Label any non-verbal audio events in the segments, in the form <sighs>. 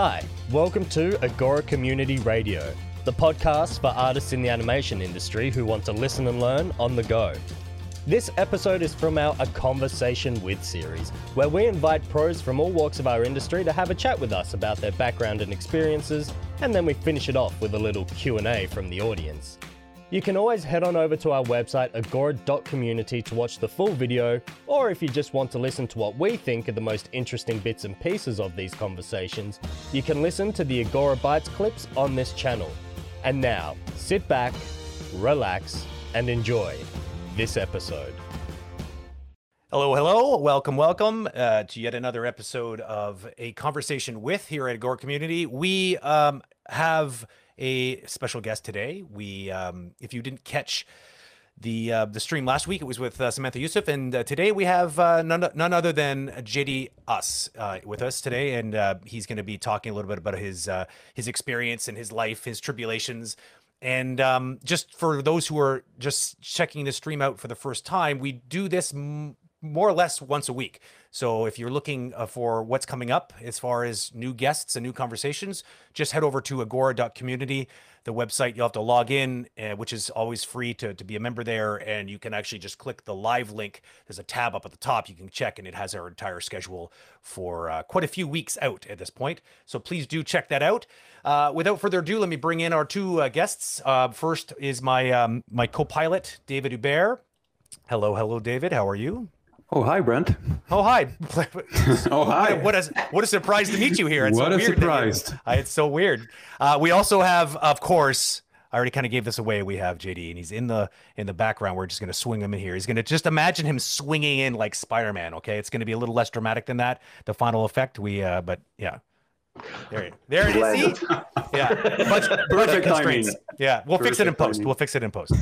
Hi, welcome to Agora Community Radio, the podcast for artists in the animation industry who want to listen and learn on the go. This episode is from our A Conversation With series, where we invite pros from all walks of our industry to have a chat with us about their background and experiences, and then we finish it off with a little Q&A from the audience. You can always head on over to our website agora.community to watch the full video, or if you just want to listen to what we think are the most interesting bits and pieces of these conversations, you can listen to the Agora Bytes clips on this channel. And now, sit back, relax, and enjoy this episode. Hello, hello. Welcome, welcome uh, to yet another episode of A Conversation with here at Agora Community. We um, have a special guest today. We, um, if you didn't catch the uh, the stream last week, it was with uh, Samantha Youssef, and uh, today we have uh, none none other than JD Haas uh, with us today, and uh, he's going to be talking a little bit about his his experience and his life, his tribulations. And um, just for those who are just checking the stream out for the first time, we do this m- more or less once a week. So if you're looking uh, for what's coming up as far as new guests and new conversations, just head over to agora.community, the website. You'll have to log in, uh, which is always free to, to be a member there. And you can actually just click the live link. There's a tab up at the top you can check, and it has our entire schedule for uh, quite a few weeks out at this point. So please do check that out. Uh, without further ado, let me bring in our two uh, guests. Uh, first is my um, my co-pilot, David Hubert. Hello, hello, David. How are you? Oh, hi, Brent. Oh, hi. <laughs> oh, hi. What a, what a surprise to meet you here. It's what so a surprise. I, it's so weird. Uh, we also have, of course, I already kind of gave this away. We have JD, and he's in the in the background. We're just going to swing him in here. He's going to just imagine him swinging in like Spider Man. Okay, it's going to be a little less dramatic than that. The final effect. We, uh, but yeah, there, there it is. See? Yeah, budget <laughs> constraints. Yeah, we'll Perfect fix it in post. Timing. We'll fix it in post.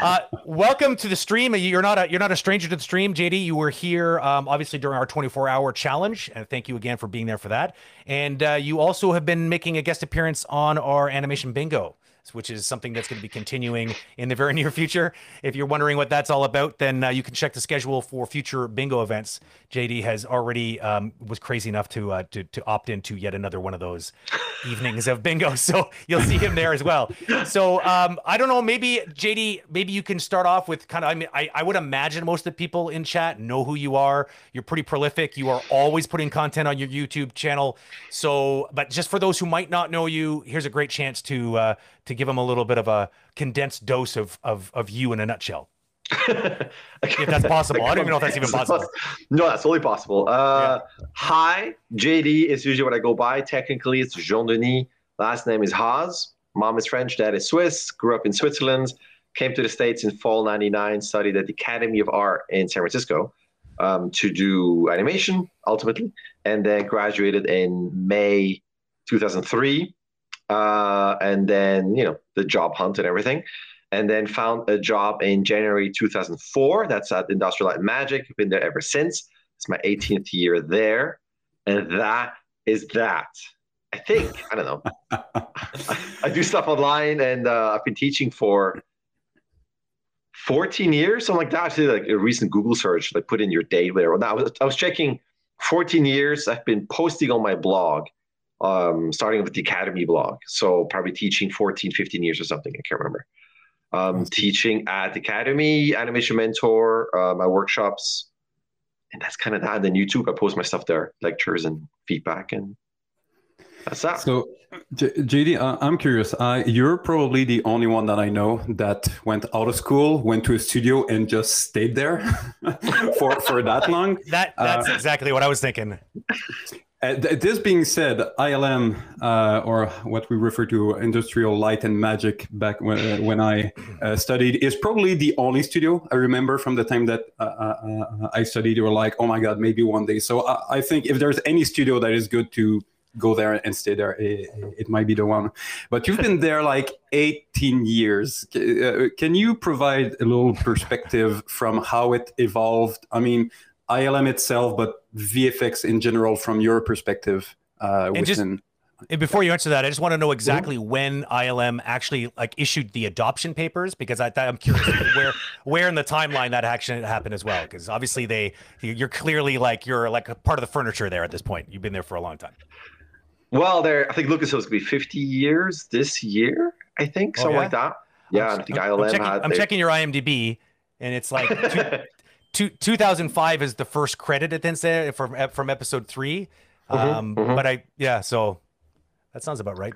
Uh, welcome to the stream. You're not a you're not a stranger to the stream, JD. You were here um, obviously during our 24 hour challenge, and thank you again for being there for that. And uh, you also have been making a guest appearance on our animation bingo which is something that's going to be continuing in the very <laughs> near future. If you're wondering what that's all about, then uh, you can check the schedule for future bingo events. JD has already um, was crazy enough to, uh, to to opt into yet another one of those <laughs> evenings of bingo, <laughs> so you'll see him there as well. So um, I don't know, maybe JD, maybe you can start off with kind of. I mean, I, I would imagine most of the people in chat know who you are. You're pretty prolific. You are always putting content on your YouTube channel. So, but just for those who might not know you, here's a great chance to uh, to give them a little bit of a condensed dose of of, of you in a nutshell. <laughs> if that's possible. I don't even know if that's even possible. <laughs> No, that's totally possible. Uh, yeah. Hi, JD is usually what I go by. Technically, it's Jean Denis. Last name is Haas. Mom is French, dad is Swiss. Grew up in Switzerland. Came to the States in fall 99, studied at the Academy of Art in San Francisco um, to do animation ultimately, and then graduated in May 2003 uh, and then you know the job hunt and everything, and then found a job in January 2004. That's at Industrial Light Magic. I've been there ever since. It's my 18th year there, and that is that. I think I don't know. I, <laughs> I, do stuff online, and uh, I've been teaching for 14 years, something like that. Actually, like a recent Google search, like put in your date, whatever. Now I was, I was checking 14 years. I've been posting on my blog um, starting with the academy blog. So probably teaching 14, 15 years or something. I can't remember. Um, teaching at the academy, animation mentor, uh, my workshops, and that's kind of that. And then YouTube, I post my stuff there, lectures and feedback, and that's that. So, J- JD, uh, I'm curious. Uh, you're probably the only one that I know that went out of school, went to a studio, and just stayed there <laughs> for for that long. That that's uh, exactly what I was thinking. Uh, this being said, ILM, uh, or what we refer to industrial light and magic back when, uh, when I uh, studied, is probably the only studio I remember from the time that uh, uh, I studied. You were like, oh my God, maybe one day. So I, I, think if there's any studio that is good to go there and stay there, it, it might be the one. But you've been there like 18 years. Can you provide a little perspective from how it evolved? I mean, ILM itself, but VFX in general from your perspective uh, and within. Just, and before you answer that, I just want to know exactly mm-hmm. when ILM actually like issued the adoption papers because I, I'm curious where where in the timeline that action happened as well. Because obviously they you're clearly like you're like a part of the furniture there at this point. You've been there for a long time. Well, there, I think Lucasfilm is going to be 50 years this year. I think Oh, something yeah? like that. Yeah, I'm, I think I'm- ILM I'm checking, had. I'm they- checking your IMDb, and it's like <laughs> two, two, 2005 is the first credit it then said from from episode 3 Um, mhm. But I yeah, so that sounds about right.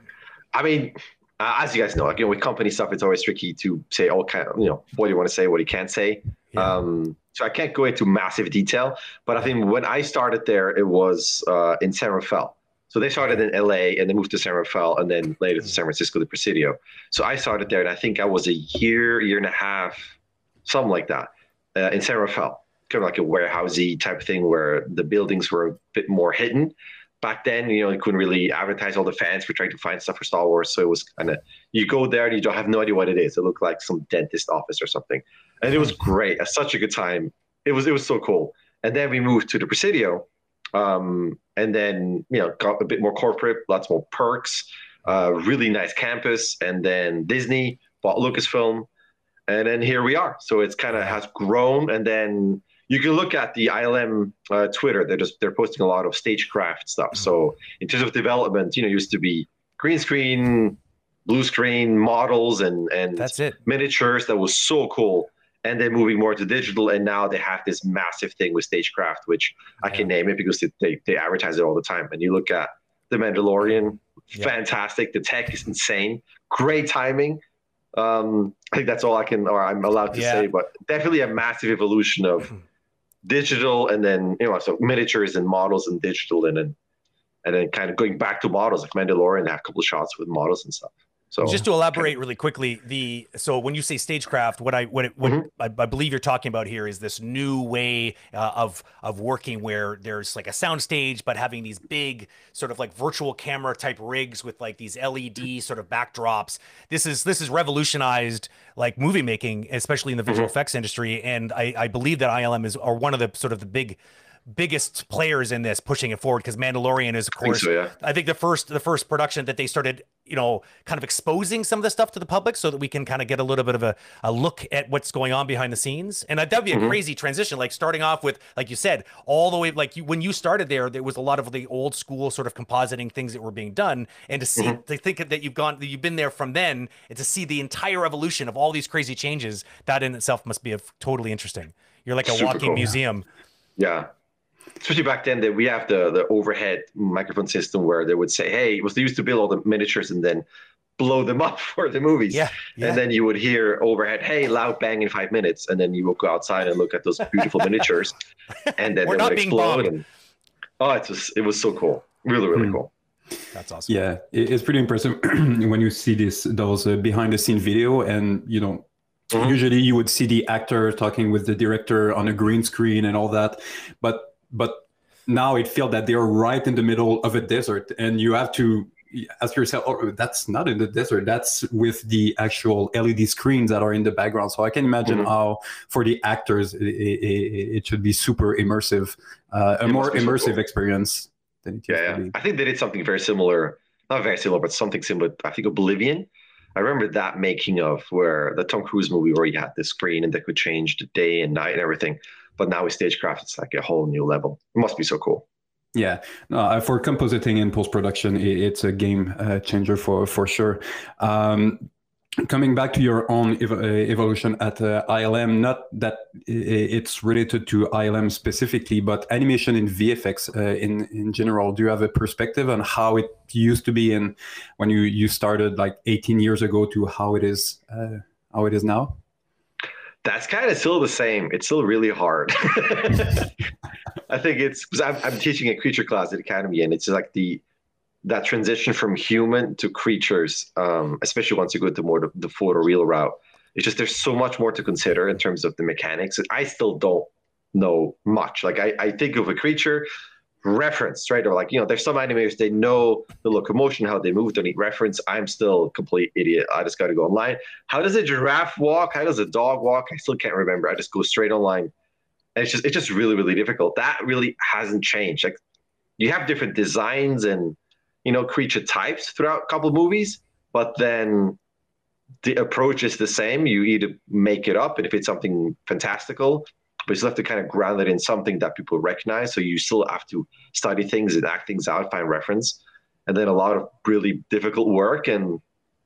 I mean, uh, as you guys know, like, you know, with company stuff, it's always tricky to say all kind of, you know, what you want to say, what you can't say. Yeah. Um, so I can't go into massive detail, but I think when I started there, it was uh, in San Rafael. So they started in LA and they moved to San Rafael and then later to San Francisco, the Presidio. So I started there and I think I was a year, year and a half, something like that, uh, in San Rafael. Kind of like a warehousey type thing where the buildings were a bit more hidden. Back then, you know, you couldn't really advertise all the fans for trying to find stuff for Star Wars. So it was kind of, you go there and you don't have no idea what it is. It looked like some dentist office or something. And it was great. It's such a good time. It was, it was so cool. And then we moved to the Presidio. Um, and then, you know, got a bit more corporate, lots more perks, uh, really nice campus. And then Disney bought Lucasfilm. And then here we are. So it's kind of has grown. And then you can look at the ILM uh, Twitter. They're just they're posting a lot of stagecraft stuff. So in terms of development, you know, used to be green screen, blue screen models, and and That's it. miniatures. That was so cool. And then moving more to digital, and now they have this massive thing with stagecraft, which I can name it because they, they, they advertise it all the time. And you look at the Mandalorian, Yeah. fantastic. The tech is insane. Great timing. Um, I think that's all I can or I'm allowed to Yeah. say, but definitely a massive evolution of <laughs> digital and then you know so miniatures and models and digital and then and then kind of going back to models like Mandalorian they have a couple of shots with models and stuff. So Just to elaborate really quickly, the so when you say stagecraft, what I what it, what Mhm. I, I believe you're talking about here is this new way uh, of of working where there's like a sound stage, but having these big sort of like virtual camera type rigs with like these LED sort of backdrops. This is this is revolutionized like movie making, especially in the visual effects industry, and I, I believe that ILM is are one of the sort of the big biggest players in this pushing it forward because Mandalorian is of I think course so, yeah. I think the first the first production that they started, you know, kind of exposing some of the stuff to the public so that we can kind of get a little bit of a, a look at what's going on behind the scenes. And that would be a Mhm. crazy transition, like starting off with, like you said, all the way like you when you started there, there was a lot of the old school sort of compositing things that were being done. And to see Mhm. to think that you've gone that you've been there from then and to see the entire evolution of all these crazy changes, that in itself must be a, totally interesting. You're like a Super walking cool. museum. Yeah. Especially back then that we have the the overhead microphone system where they would say, Hey, it was they used to build all the miniatures and then blow them <laughs> up for the movies. Yeah. Yeah. And then you would hear overhead, hey, loud bang in five minutes. And then you would go outside and look at those beautiful miniatures. <laughs> And then We're they would explode. And, oh, it was it was so cool. Really, really Hmm. cool. That's awesome. Yeah, it's pretty impressive <clears throat> when you see this those uh, behind the scene video, and you know, Mhm. usually you would see the actor talking with the director on a green screen and all that, but but now it feels that they are right in the middle of a desert, and you have to ask yourself, oh, that's not in the desert, that's with the actual LED screens that are in the background. So I can imagine Mhm. how for the actors it, it, it should be super immersive, uh, a It more must be so immersive cool. experience. Than it Yeah, yeah. I think they did something very similar, not very similar, but something similar. I think Oblivion. I remember that making of where the Tom Cruise movie where you had the screen and they could change the day and night and everything. But now with stagecraft, it's like a whole new level. It must be so cool. Yeah, uh, for compositing and post production, it's a game uh, changer for for sure. Um, coming back to your own ev- uh, evolution at uh, ILM, not that it's related to ILM specifically, but animation in VFX uh, in in general. Do you have a perspective on how it used to be in when you you started like 18 years ago to how it is uh, how it is now? That's kind of still the same. It's still really hard. <laughs> I think it's because I'm, I'm teaching a creature class at Academy, and it's like the that transition from human to creatures, um, especially once you go to more the, the photoreal route. It's just there's so much more to consider in terms of the mechanics. I still don't know much. Like I, I think of a creature reference, right? Or like, you know, there's some animators, they know the locomotion, how they move, they need reference. I'm still a complete idiot. I just got to go online. How does a giraffe walk? How does a dog walk? I still can't remember. I just go straight online. And it's just, it's just really, really difficult. That really hasn't changed. Like you have different designs and, you know, creature types throughout a couple movies, but then the approach is the same. You either make it up, and if it's something fantastical, but you still have to kind of ground it in something that people recognize. So you still have to study things and act things out, find reference. and then a lot of really difficult work and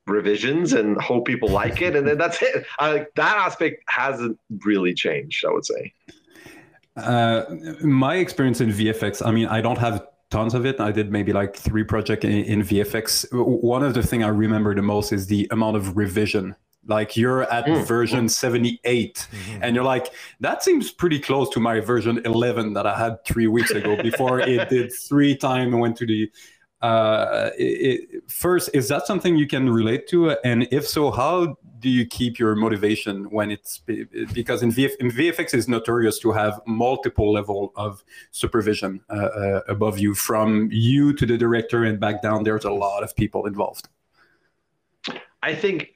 revisions and hope people like it. And then that's it. I, that aspect hasn't really changed i would say. Uh, my experience in vfx i mean i don't have tons of it. I did maybe like three projects in, in vfx one of the thing i remember the most is the amount of revision like you're at mm. version 78 mm-hmm. and you're like that seems pretty close to my version 11 that i had three weeks ago before it <laughs> did three times and went to the uh, it, first, is that something you can relate to? And if so, how do you keep your motivation when it's because in, VF, in VFX is notorious to have multiple level of supervision uh, uh, above you, from you to the director and back down. There's a lot of people involved. I think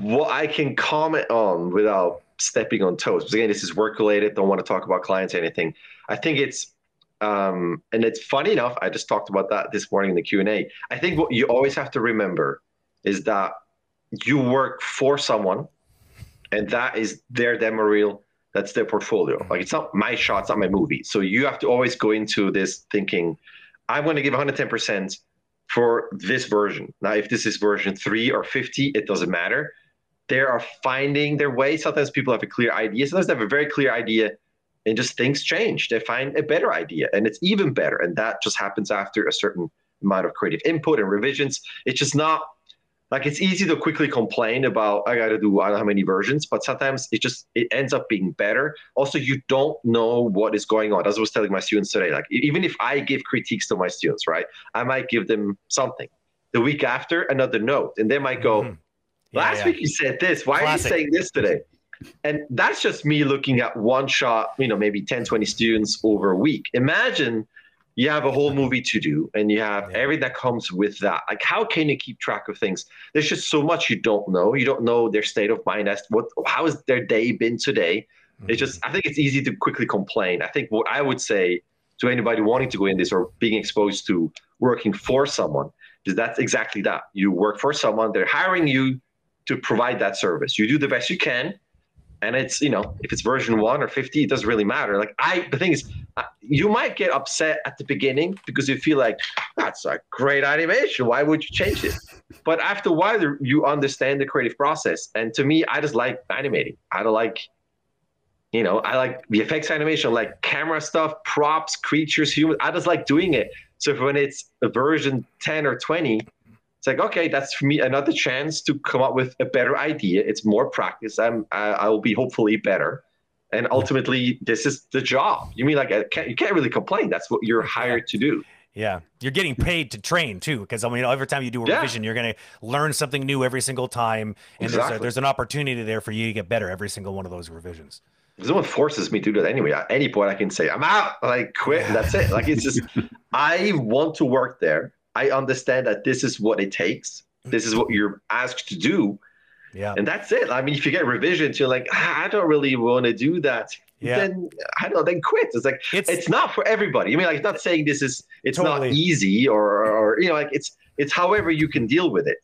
what I can comment on without stepping on toes, because again, this is work related. Don't want to talk about clients or anything. I think it's um, and it's funny enough i just talked about that this morning in the q&a i think what you always have to remember is that you work for someone and that is their demo reel that's their portfolio like it's not my shot it's not my movie so you have to always go into this thinking i'm going to give 110% for this version now if this is version 3 or 50 it doesn't matter they are finding their way sometimes people have a clear idea sometimes they have a very clear idea and just things change. They find a better idea and it's even better. And that just happens after a certain amount of creative input and revisions. It's just not like it's easy to quickly complain about I got to do I don't know how many versions, but sometimes it just it ends up being better. Also, you don't know what is going on. As I was telling my students today, like even if I give critiques to my students, right, I might give them something. The week after, another note, and they might go, mm-hmm. yeah, "Last yeah. week you said this. Why Classic. are you saying this today?" And that's just me looking at one shot, you know, maybe 10, 20 students over a week. Imagine you have a whole movie to do and you have yeah. everything that comes with that. Like, how can you keep track of things? There's just so much you don't know. You don't know their state of mind as what, how has their day been today? Mm-hmm. It's just, I think it's easy to quickly complain. I think what I would say to anybody wanting to go in this or being exposed to working for someone is that's exactly that. You work for someone, they're hiring you to provide that service. You do the best you can and it's you know if it's version one or 50 it doesn't really matter. Like i the thing is uh, you might get upset at the beginning because you feel like that's a great animation. Why would you change it? But after a while you understand the creative process. And to me i just like animating. I don't like you know i like the effects animation like camera stuff props creatures humans. I just like doing it. So when it's a version 10 or 20 it's like okay that's for me another chance to come up with a better idea. It's more practice. I'm i, I will be hopefully better. And ultimately this is the job. You mean like can't, you can't really complain. That's what you're hired to do. Yeah, you're getting paid to train too, because I mean, every time you do a yeah. revision, you're going to learn something new every single time, and exactly. there's, a, there's an opportunity there for you to get better every single one of those revisions. No one forces me to do that anyway. At any point, I can say I'm out, like quit, and that's it. Like it's just, <laughs> I want to work there. I understand that this is what it takes. This is what you're asked to do. Yeah. And that's it. I mean, if you get revisions, you're like, ah, I don't really want to do that. Yeah. Then I don't know, then quit. It's like it's, it's not for everybody. I mean, like it's not saying this is it's totally. not easy or or you know, like it's it's however you can deal with it.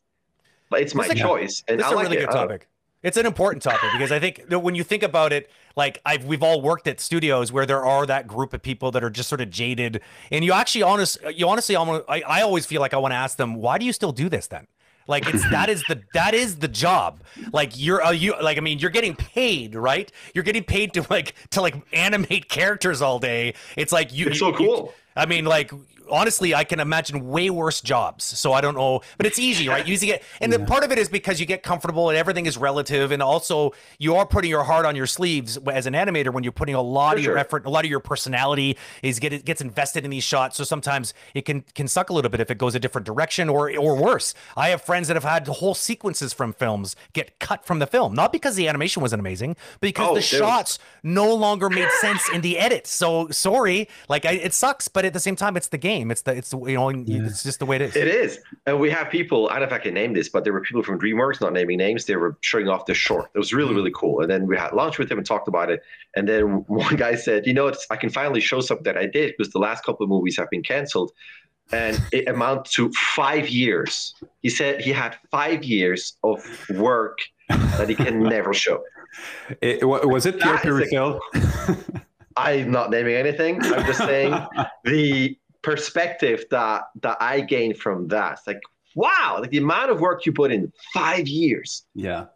But it's my choice. And this I is like a really it. good topic. It's an important topic because I think that when you think about it, like I've we've all worked at studios where there are that group of people that are just sort of jaded, and you actually honest you honestly almost I, I always feel like I want to ask them why do you still do this then? Like it's that is the that is the job. Like you're uh, you like I mean you're getting paid right. You're getting paid to like to like animate characters all day. It's like you. It's so cool. You, I mean, like honestly, I can imagine way worse jobs. So I don't know, but it's easy, right? Using it, and yeah. then part of it is because you get comfortable and everything is relative, and also you are putting your heart on your sleeves as an animator when you're putting a lot For of sure. your effort, a lot of your personality is get it gets invested in these shots. So sometimes it can can suck a little bit if it goes a different direction or or worse. I have friends that have had whole sequences from films get cut from the film, not because the animation wasn't amazing, but because oh, the dude. shots no longer made sense in the edit. So sorry, like I, it sucks, but at the same time, it's the game. It's the it's the you know yeah. it's just the way it is. It is, and we have people. I don't know if I can name this, but there were people from DreamWorks, not naming names. They were showing off the short. It was really mm. really cool. And then we had lunch with them and talked about it. And then <laughs> one guy said, "You know, it's I can finally show something that I did because the last couple of movies have been canceled." and <laughs> it amounted to five years. He said he had five years of work that he can never show. <laughs> It, was it Pierre Perifel? I'm not naming anything. I'm just saying the perspective that that I gained from that. It's like, wow, like the amount of work you put in five years. Yeah.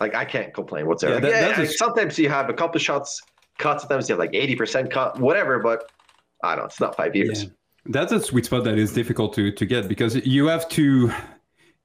Like I can't complain whatsoever. Yeah, that- Yeah, like, sometimes you have a couple shots cut, sometimes you have like 80% cut, whatever, but I don't know, it's not five years. Yeah. That's a sweet spot that is difficult to, to get because you have to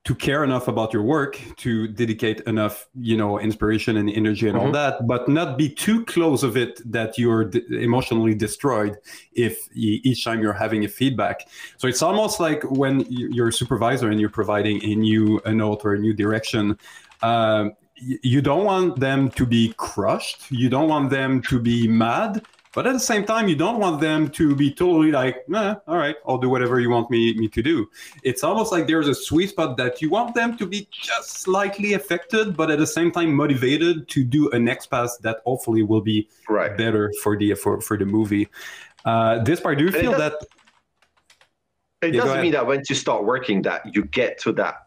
to care enough about your work to dedicate enough you know inspiration and energy and all Mhm. that but not be too close of it that you're d- emotionally destroyed if e- each time you're having a feedback. So it's almost like when y- you're a supervisor and you're providing a new a note or a new direction um, y- you don't want them to be crushed. You don't want them to be mad but at the same time, you don't want them to be totally like, eh, all right, I'll do whatever you want me, me to do. It's almost like there's a sweet spot that you want them to be just slightly affected, but at the same time motivated to do a next pass that hopefully will be Right. better for the for, for the movie. Uh, this part, do you And it feel does- that? It Yeah, doesn't mean that once you start working that you get to that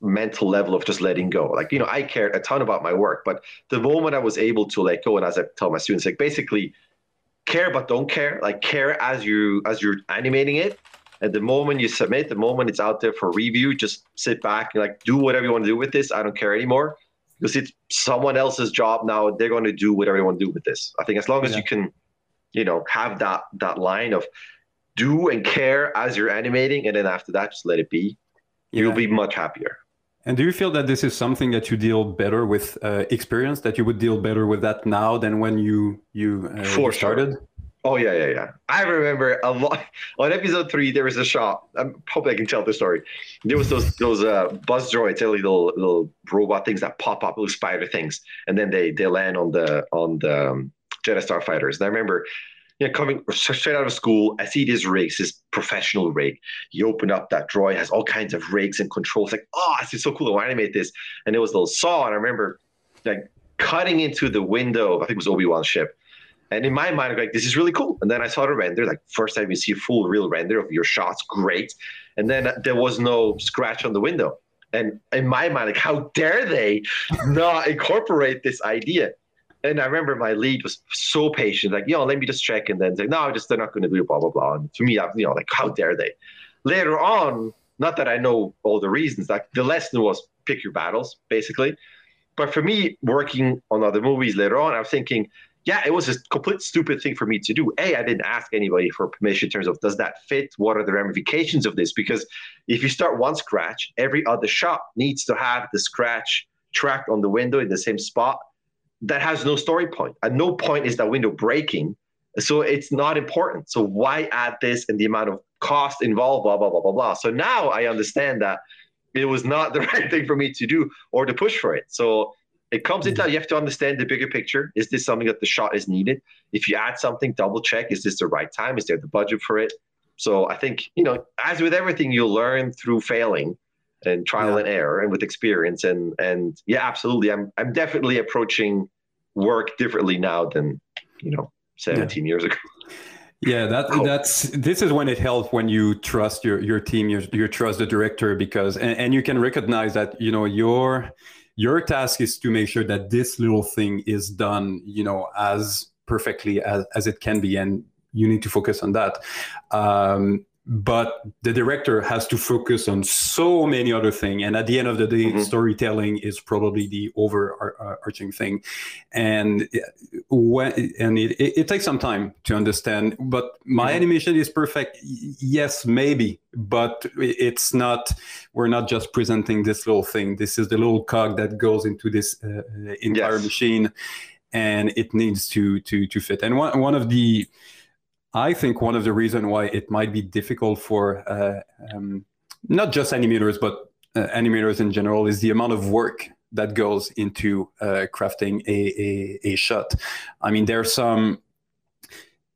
mental level of just letting go. Like, you know, I cared a ton about my work, but the moment I was able to let go, and as I tell my students, like basically care but don't care, like care as you as you're animating it. at the moment you submit, the moment it's out there for review, just sit back and like do whatever you want to do with this. I don't care anymore. Because it's someone else's job now. They're going to do whatever they want to do with this. I think as long as Yeah. you can, you know, have that that line of do and care as you're animating, and then after that, just let it be. You'll be much happier. And do you feel that this is something that you deal better with uh, experience? That you would deal better with that now than when you you, uh, For started? Oh yeah, yeah, yeah. I remember a lot <laughs> on episode three. There was a shot. I hope I can tell the story. There was those those uh, buzz droids, they're little little robot things that pop up, little spider things, and then they they land on the on the um, Jedi Starfighters. And I remember, you know, coming straight out of school, I see this rig, this professional rig. You open up that droid, has all kinds of rigs and controls. Like, oh, this is so cool. To animate this. And it was a little saw, and I remember like cutting into the window. I think it was Obi Wan's ship. And in my mind, I'm like, this is really cool. And then I saw the render, like first time you see a full real render of your shots, great. And then there was no scratch on the window. And in my mind, like, how dare they <laughs> not incorporate this idea? And I remember my lead was so patient, like, you know, let me just check. And then say, no, just they're not going to do blah, blah, blah. And to me, I, you know, like, how dare they? Later on, not that I know all the reasons, like the lesson was pick your battles, basically. But for me, working on other movies later on, I was thinking, yeah, it was a complete stupid thing for me to do. A, I didn't ask anybody for permission in terms of does that fit? What are the ramifications of this? Because if you start one scratch, every other shot needs to have the scratch tracked on the window in the same spot. That has no story point. At no point is that window breaking. So it's not important. So why add this and the amount of cost involved, blah, blah, blah, blah, blah. So now I understand that it was not <laughs> the right thing for me to do or to push for it. So it comes into you have to understand the bigger picture. Is this something that the shot is needed? If you add something, double check. Is this the right time? Is there the budget for it? So I think, you know, as with everything, you learn through failing and trial Yeah. and error and with experience. And and yeah, absolutely. I'm I'm definitely approaching work differently now than, you know, 17 years ago. Yeah, that Cool. that's this is when it helps when you trust your your team, you, you trust the director because and, and you can recognize that you know your your task is to make sure that this little thing is done you know as perfectly as, as it can be and you need to focus on that um, but the director has to focus on so many other things and at the end of the day Mhm. storytelling is probably the overarching thing and when and it, it, it takes some time to understand but my Mhm. animation is perfect yes maybe but it's not we're not just presenting this little thing this is the little cog that goes into this uh, uh, entire Yes. machine and it needs to to to fit and one, one of the i think one of the reasons why it might be difficult for uh, um, not just animators but uh, animators in general is the amount of work that goes into uh, crafting a, a, a shot i mean there's some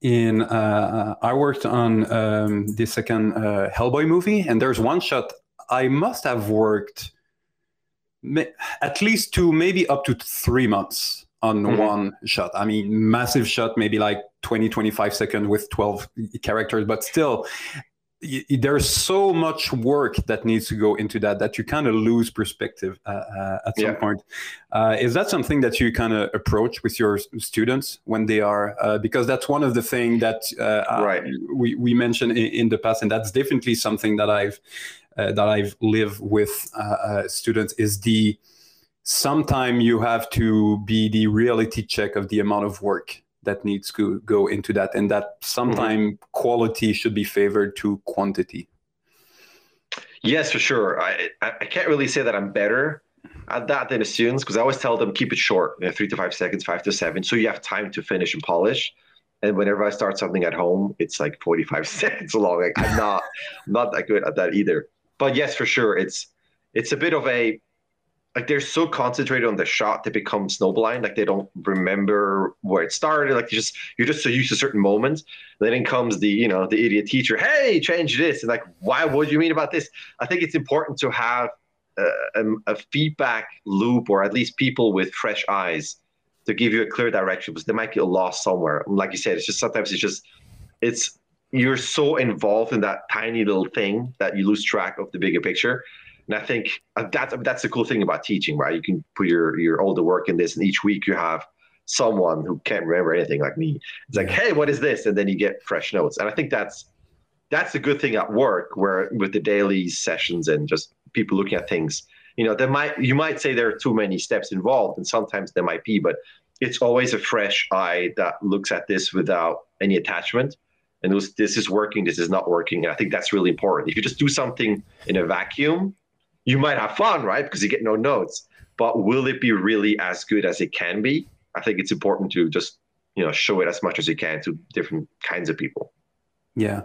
in uh, I worked on um, the second uh, Hellboy movie, and there's one shot I must have worked at least two, maybe up to three months on Mhm. one shot. I mean, massive shot, maybe like 20, 25 seconds with 12 characters, but still. y- there's so much work that needs to go into that that you kind of lose perspective uh, uh, at some Yeah. point. Uh, is that something that you kind of approach with your students when they are? Uh, because that's one of the things that uh, Right. we, we mentioned in, in the past, and that's definitely something that I've uh, that I've lived with uh, uh, students is the sometime you have to be the reality check of the amount of work that needs to go into that and that sometime quality should be favored to quantity Yes, for sure. I I, I can't really say that I'm better at that than the students because I always tell them keep it short, you know, three to five seconds, five to seven, so you have time to finish and polish. And whenever I start something at home, it's like 45 <laughs> seconds long. Like I'm not not that good at that either. But yes, for sure, it's it's a bit of a like they're so concentrated on the shot they become snowblind. Like they don't remember where it started. Like you just you're just so used to certain moments. Then in comes the you know the idiot teacher. Hey, change this. And like, why? What do you mean about this? I think it's important to have a, a, a feedback loop, or at least people with fresh eyes, to give you a clear direction because they might get lost somewhere. And like you said, it's just sometimes it's just it's you're so involved in that tiny little thing that you lose track of the bigger picture. And I think uh, that's that's the cool thing about teaching, right? You can put your your older work in this, and each week you have someone who can't remember anything like me. It's like, hey, what is this? And then you get fresh notes. And I think that's that's a good thing at work, where with the daily sessions and just people looking at things, you know, there might you might say there are too many steps involved, and sometimes there might be, but it's always a fresh eye that looks at this without any attachment. And this, this is working, this is not working. And I think that's really important. If you just do something in a vacuum, you might have fun, right? Because you get no notes. But will it be really as good as it can be? I think it's important to just you know show it as much as you can to different kinds of people. yeah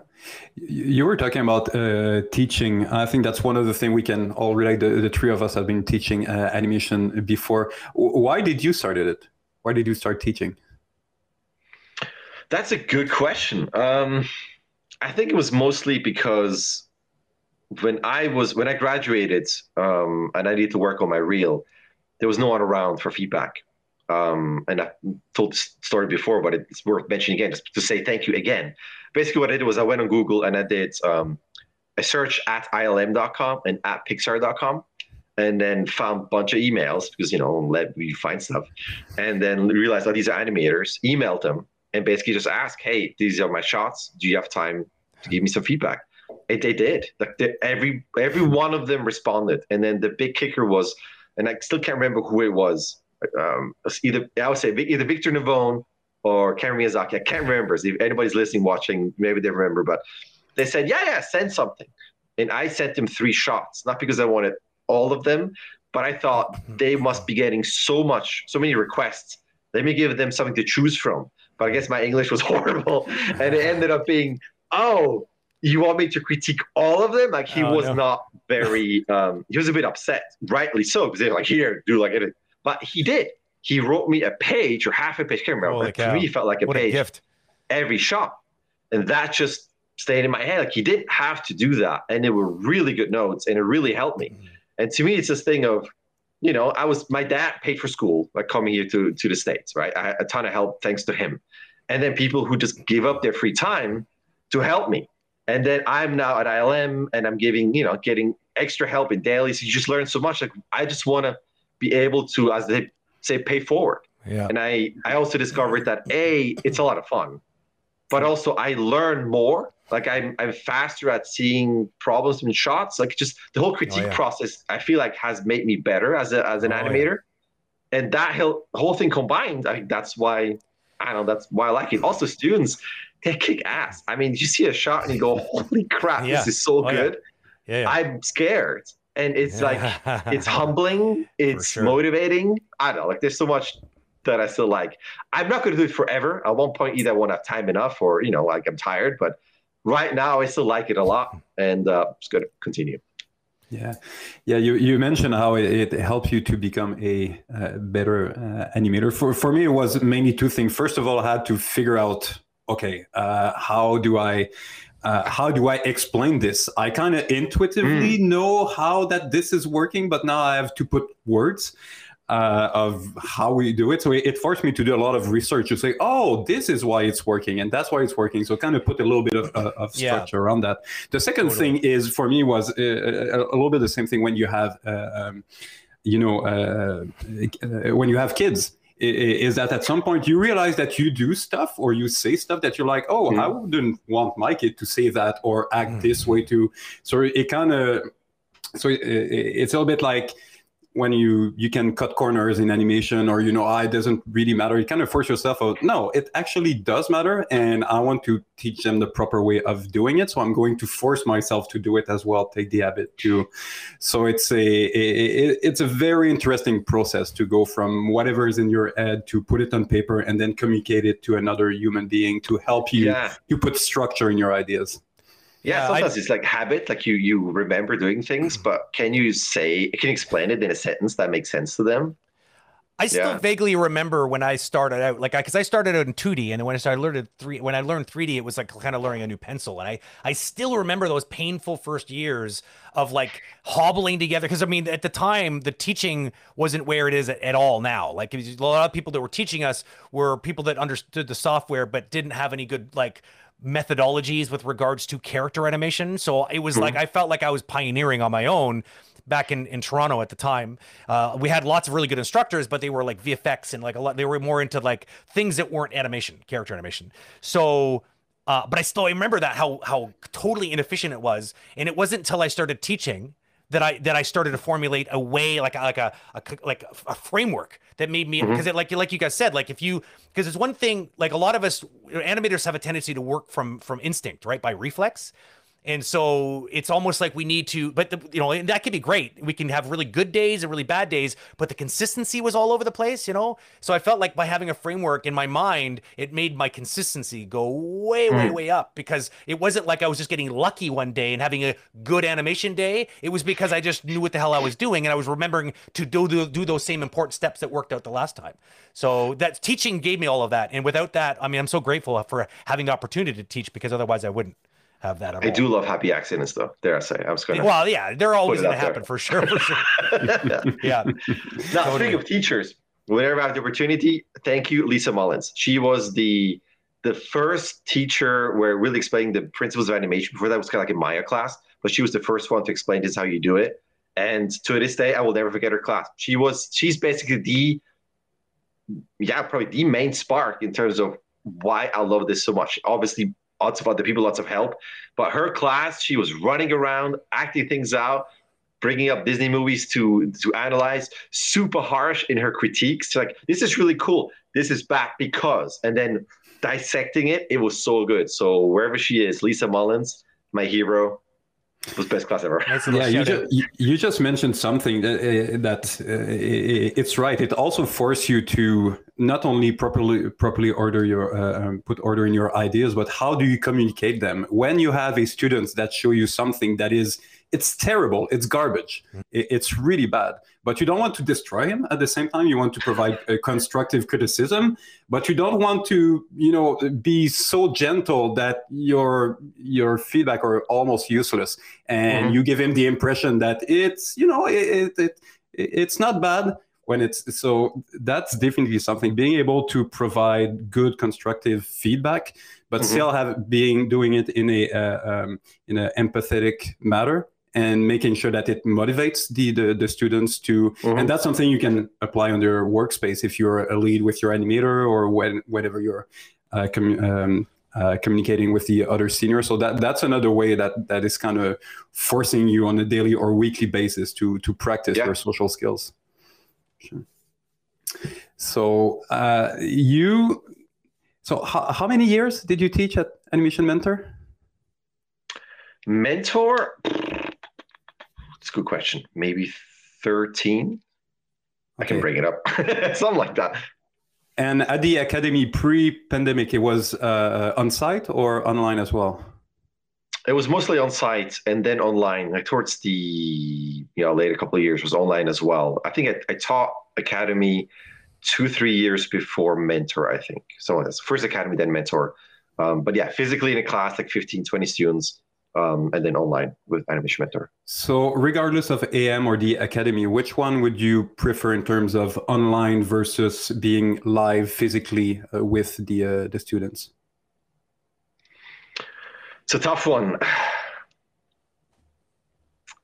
you were talking about uh, teaching i think that's one of the things we can all relate the, the three of us have been teaching uh, animation before why did you started it why did you start teaching That's a good question. Um, I think it was mostly because when I was when I graduated um, and I needed to work on my reel, there was no one around for feedback. Um, and I told this story before, but it's worth mentioning again, just to say thank you again. Basically, what I did was I went on Google and I did um, a search at ilm.com and at pixar.com, and then found a bunch of emails because you know let me find stuff, and then realized oh these are animators. Emailed them and basically just ask, hey, these are my shots. Do you have time to give me some feedback? And they did. Like every every one of them responded. And then the big kicker was, and I still can't remember who it was. Um, it either I would say either Victor Navone or Ken Miyazaki. I can't remember. So if anybody's listening, watching, maybe they remember. But they said, yeah, yeah, send something. And I sent them three shots, not because I wanted all of them, but I thought <laughs> they must be getting so much, so many requests. Let me give them something to choose from but I guess my English was <laughs> horrible, and it ended up being, oh, you want me to critique all of them? Like he Oh, was no. not very, um, he was a bit upset, rightly so, because they're like, here, do like it. But he did. He wrote me a page or half a page, I can't remember. But to me, it felt like a What a page gift. every shot, and that just stayed in my head. Like he didn't have to do that, and they were really good notes, and it really helped me. And to me, it's this thing of, you know, I was my dad paid for school, like coming here to to the states, right? I had a ton of help thanks to him, and then people who just give up their free time to help me. And then I'm now at ILM, and I'm giving, you know, getting extra help in dailies. You just learn so much. Like I just want to be able to, as they say, pay forward. Yeah. And I I also discovered that a it's a lot of fun, but also I learn more. Like I'm I'm faster at seeing problems in shots. Like just the whole critique Oh, yeah. process, I feel like has made me better as a as an Oh, yeah. animator. And that whole whole thing combined, I think that's why I don't know. That's why I like it. Also, students they kick ass. I mean, you see a shot and you go, "Holy crap, Yeah. this is so Oh, good!" Yeah. yeah. I'm scared, and it's like it's <laughs> humbling it's sure. motivating i don't know like there's so much that i still like i'm not going to do it forever at one point either i won't have time enough or you know like i'm tired but right now i still like it a lot and uh it's going to continue Yeah, yeah. You you mentioned how it, it helped you to become a uh, better uh, animator. For for me, it was mainly two things. First of all, I had to figure out, okay, uh, how do I. Uh, how do I explain this? I kind of intuitively know how that this is working, but now I have to put words. uh, of how we do it. So it, it, forced me to do a lot of research to say, oh, this is why it's working, and that's why it's working. So kind of put a little bit of, uh, of <laughs> structure yeah. around that. The second totally. thing is for me was uh, a, a, little bit the same thing when you have, uh, um, you know, uh, uh, when you have kids. Is that at some point you realize that you do stuff or you say stuff that you're like, oh, mm. I wouldn't want my kid to say that or act mm. this way too. So it kind of, so it, it's a little bit like when you you can cut corners in animation or you know ah, it doesn't really matter. You kind of force yourself out. No it actually does matter and i want to teach them the proper way of doing it. So i'm going to force myself to do it as well take the habit too so it's a, a it's a very interesting process to go from whatever is in your head to put it on paper and then communicate it to another human being to help you yeah. to put structure in your ideas yeah, sometimes I, it's like habit, like you you remember doing things, but can you say can you explain it in a sentence that makes sense to them? I still yeah. vaguely remember when I started out, like, because I, I, started out in 2D, and then when I started learning three, when I learned 3D, it was like kind of learning a new pencil, and I, I still remember those painful first years of like hobbling together. Because I mean, at the time, the teaching wasn't where it is at, at all now. Like, a lot of people that were teaching us were people that understood the software but didn't have any good like methodologies with regards to character animation. So it was mm-hmm. like I felt like I was pioneering on my own back in, in Toronto at the time. Uh, we had lots of really good instructors, but they were like VFX and like a lot. They were more into like things that weren't animation, character animation. So. Uh, but I still I remember that how how totally inefficient it was, and it wasn't until I started teaching that I that I started to formulate a way like a, like a, a like a framework that made me because mm-hmm. it like like you guys said like if you because it's one thing like a lot of us animators have a tendency to work from from instinct right by reflex and so it's almost like we need to, but the, you know, that could be great. We can have really good days and really bad days, but the consistency was all over the place, you know? So I felt like by having a framework in my mind, it made my consistency go way, way, mm. way up because it wasn't like I was just getting lucky one day and having a good animation day. It was because I just knew what the hell I was doing and I was remembering to do, do, do those same important steps that worked out the last time. So that teaching gave me all of that. And without that, I mean, I'm so grateful for having the opportunity to teach because otherwise I wouldn't have that. I all. do love happy accidents, though. Dare I say? I was going to. Well, yeah, they're always going to happen there. for sure. For sure. <laughs> yeah. Now, totally. speaking of teachers, whenever I have the opportunity, thank you, Lisa Mullins. She was the the first teacher where really explaining the principles of animation. Before that was kind of like a Maya class, but she was the first one to explain this how you do it. And to this day, I will never forget her class. She was she's basically the yeah, probably the main spark in terms of why I love this so much. Obviously, lots of other people, lots of help. But her class, she was running around, acting things out, bringing up Disney movies to to analyze. Super harsh in her critiques. Like this is really cool. This is back because, and then dissecting it, it was so good. So wherever she is, Lisa Mullins, my hero, it was best class ever. yeah, you just, you just mentioned something that, uh, that uh, it's right. It also forces you to not only properly properly order your uh, um, put order in your ideas, but how do you communicate them when you have a student that show you something that is it's terrible, it's garbage, mm-hmm. it's really bad. But you don't want to destroy him at the same time. You want to provide a constructive criticism, but you don't want to you know be so gentle that your your feedback are almost useless, and mm-hmm. you give him the impression that it's you know it, it, it it's not bad when it's so that's definitely something being able to provide good constructive feedback but mm-hmm. still have being doing it in a uh, um, in an empathetic manner and making sure that it motivates the the, the students to mm-hmm. and that's something you can apply on your workspace if you're a lead with your animator or when whenever you're uh, com- um, uh, communicating with the other senior So that that's another way that that is kind of forcing you on a daily or weekly basis to to practice yeah. your social skills. Sure. So uh, you, so how, how many years did you teach at Animation Mentor? Mentor, it's a good question. Maybe 13. Okay. I can bring it up. <laughs> Something like that. And at the academy pre-pandemic, it was uh, on site or online as well? It was mostly on site and then online. Like towards the you know later couple of years was online as well. I think I, I taught academy two three years before mentor. I think so. First academy, then mentor. Um, but yeah, physically in a class like 15, 20 students, um, and then online with Animation Mentor. So, regardless of AM or the academy, which one would you prefer in terms of online versus being live physically uh, with the uh, the students? It's a tough one. It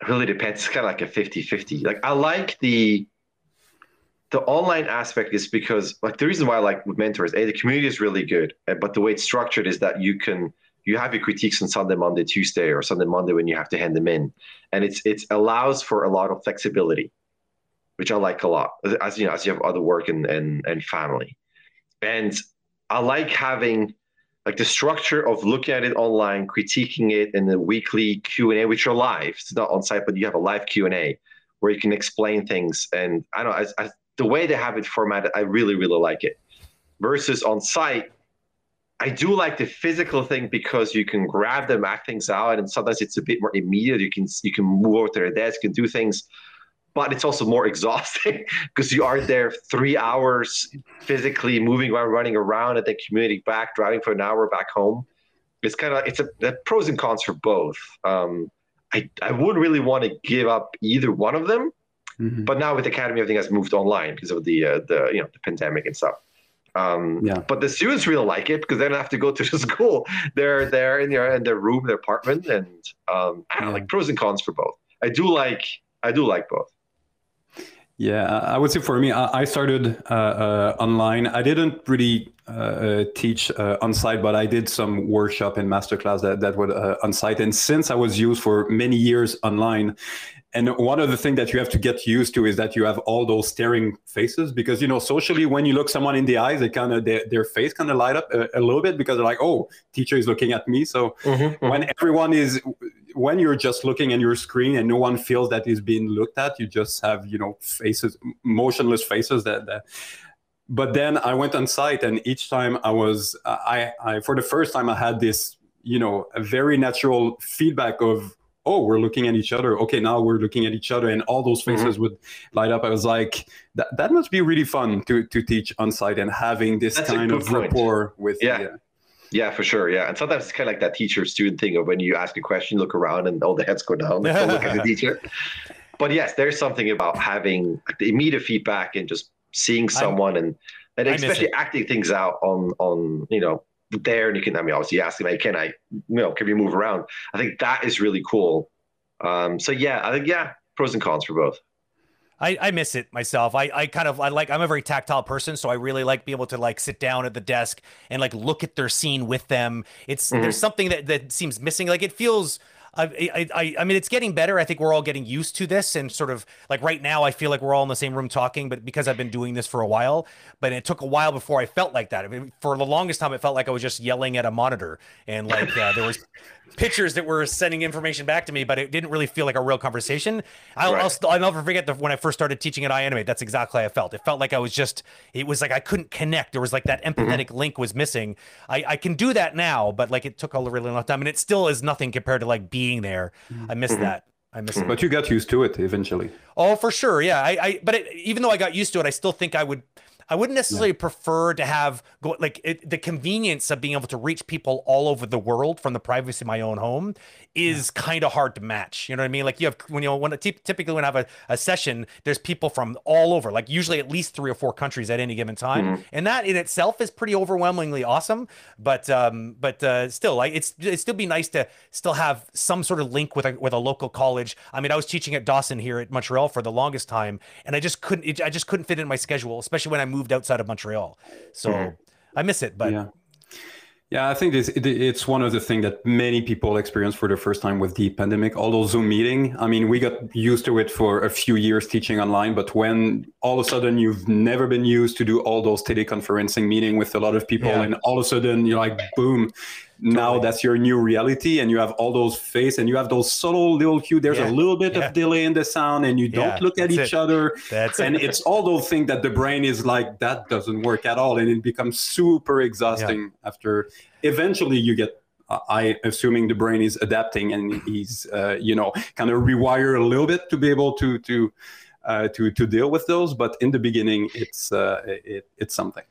<sighs> really depends. It's kind of like a 50-50. Like I like the the online aspect is because like the reason why I like with mentors, a the community is really good, but the way it's structured is that you can you have your critiques on Sunday, Monday, Tuesday, or Sunday, Monday when you have to hand them in, and it's it allows for a lot of flexibility, which I like a lot. As you know, as you have other work and and and family, and I like having like the structure of looking at it online, critiquing it in the weekly Q and A, which are live. It's not on site, but you have a live Q and A where you can explain things. And I don't know, as, as the way they have it formatted, I really really like it. Versus on site, I do like the physical thing because you can grab them, act things out, and sometimes it's a bit more immediate. You can you can move over to their desk and do things, but it's also more <laughs> exhausting <laughs> because you are there three hours physically moving around, running around, and then commuting back, driving for an hour back home. It's kind of it's a the pros and cons for both. Um, I I wouldn't really want to give up either one of them, mm-hmm. but now with the Academy, everything has moved online because of the uh, the you know the pandemic and stuff. Um, yeah. But the students really like it because they don't have to go to the <laughs> school. They're there in their in their room, their apartment, and um, I don't like pros and cons for both. I do like I do like both. Yeah, I would say for me, I started uh, uh, online. I didn't really uh, uh teach uh, on site, but I did some workshop and masterclass that that were uh, on site. And since I was used for many years online, and one of the things that you have to get used to is that you have all those staring faces because you know socially when you look someone in the eyes they kind of their, their face kind of light up a, a, little bit because they're like oh teacher is looking at me so mm-hmm, mm-hmm. when everyone is when you're just looking at your screen and no one feels that is being looked at you just have you know faces motionless faces that, that but then i went on site and each time i was I, I for the first time i had this you know a very natural feedback of oh we're looking at each other okay now we're looking at each other and all those mm-hmm. faces mm-hmm. would light up i was like that, that must be really fun to to teach on site and having this That's kind of point. rapport with yeah. Uh, yeah, for sure. Yeah, and sometimes it's kind of like that teacher-student thing of when you ask a question, look around, and all the heads go down. Look at the <laughs> teacher. But yes, there's something about having the immediate feedback and just seeing someone I, and and especially acting things out on on you know there and you can, I mean, obviously ask them, hey, can I, you know, can we move around? I think that is really cool. Um, so yeah, I think, yeah, pros and cons for both. I, I miss it myself. I, I kind of I like I'm a very tactile person, so I really like being able to like sit down at the desk and like look at their scene with them. It's mm-hmm. there's something that that seems missing. Like it feels I, I, I mean, it's getting better. I think we're all getting used to this, and sort of like right now, I feel like we're all in the same room talking. But because I've been doing this for a while, but it took a while before I felt like that. I mean, for the longest time, it felt like I was just yelling at a monitor, and like uh, there was pictures that were sending information back to me, but it didn't really feel like a real conversation. I'll, right. I'll, I'll, never forget the, when I first started teaching at iAnimate. That's exactly how I felt. It felt like I was just, it was like I couldn't connect. There was like that mm-hmm. empathetic mm-hmm. link was missing. I, I can do that now, but like it took a really long time, and it still is nothing compared to like being there. I miss mm-hmm. that. I miss it. But you got used to it eventually. Oh, for sure. Yeah. I, I but it, even though I got used to it, I still think I would I wouldn't necessarily yeah. prefer to have go like it, the convenience of being able to reach people all over the world from the privacy of my own home is yeah. kind of hard to match. You know what I mean? Like you have when you know when typically when I have a, a session, there's people from all over, like usually at least three or four countries at any given time, mm-hmm. and that in itself is pretty overwhelmingly awesome. But um, but uh, still, like it's it still be nice to still have some sort of link with a with a local college. I mean, I was teaching at Dawson here at Montreal for the longest time, and I just couldn't it, I just couldn't fit in my schedule, especially when I moved outside of Montreal. So. Mm-hmm. I miss it, but yeah. Yeah, I think it's, it's one of the things that many people experience for the first time with the pandemic. All those Zoom meeting. I mean, we got used to it for a few years teaching online, but when all of a sudden you've never been used to do all those teleconferencing meeting with a lot of people, yeah. and all of a sudden you're like, boom, now that's your new reality and you have all those face and you have those subtle little cue there's yeah. a little bit yeah. of delay in the sound and you don't look at each it. other that's and it. it's all those things that the brain is like that doesn't work at all and it becomes super exhausting after eventually you get I assuming the brain is adapting and he's uh, you know kind of rewire a little bit to be able to to uh, to to deal with those. But in the beginning, it's uh, it, it's something.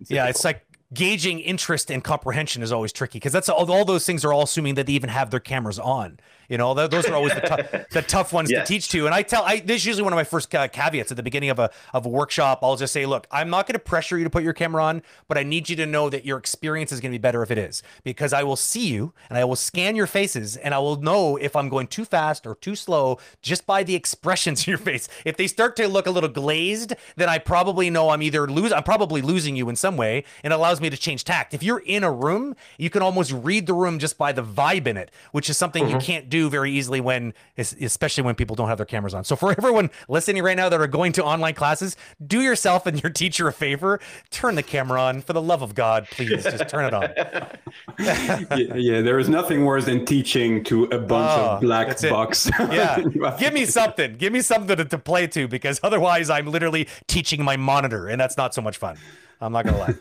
It's yeah, difficult. it's like gauging interest and comprehension is always tricky because that's all, all those things are all assuming that they even have their cameras on. You know, th- those are always the, tough <laughs> the tough ones Yes. to teach to. And I tell, I this is usually one of my first ca- caveats at the beginning of a of a workshop. I'll just say, look, I'm not going to pressure you to put your camera on, but I need you to know that your experience is going to be better if it is, because I will see you and I will scan your faces and I will know if I'm going too fast or too slow just by the expressions in your face. If they start to look a little glazed, then I probably know I'm either lose, I'm probably losing you in some way, and it allows me to change tact. If you're in a room, you can almost read the room just by the vibe in it, which is something you mm-hmm. can't do very easily when, especially when people don't have their cameras on. So for <laughs> everyone listening right now that are going to online classes, do yourself and your teacher a favor, turn the camera on. For the love of God, please just turn it on. <laughs> yeah, yeah, there is nothing worse than teaching to a bunch Oh, of black that's it. box. <laughs> Yeah, give me something. Give me something to, to play to because otherwise I'm literally teaching my monitor, and that's not so much fun. I'm not gonna lie.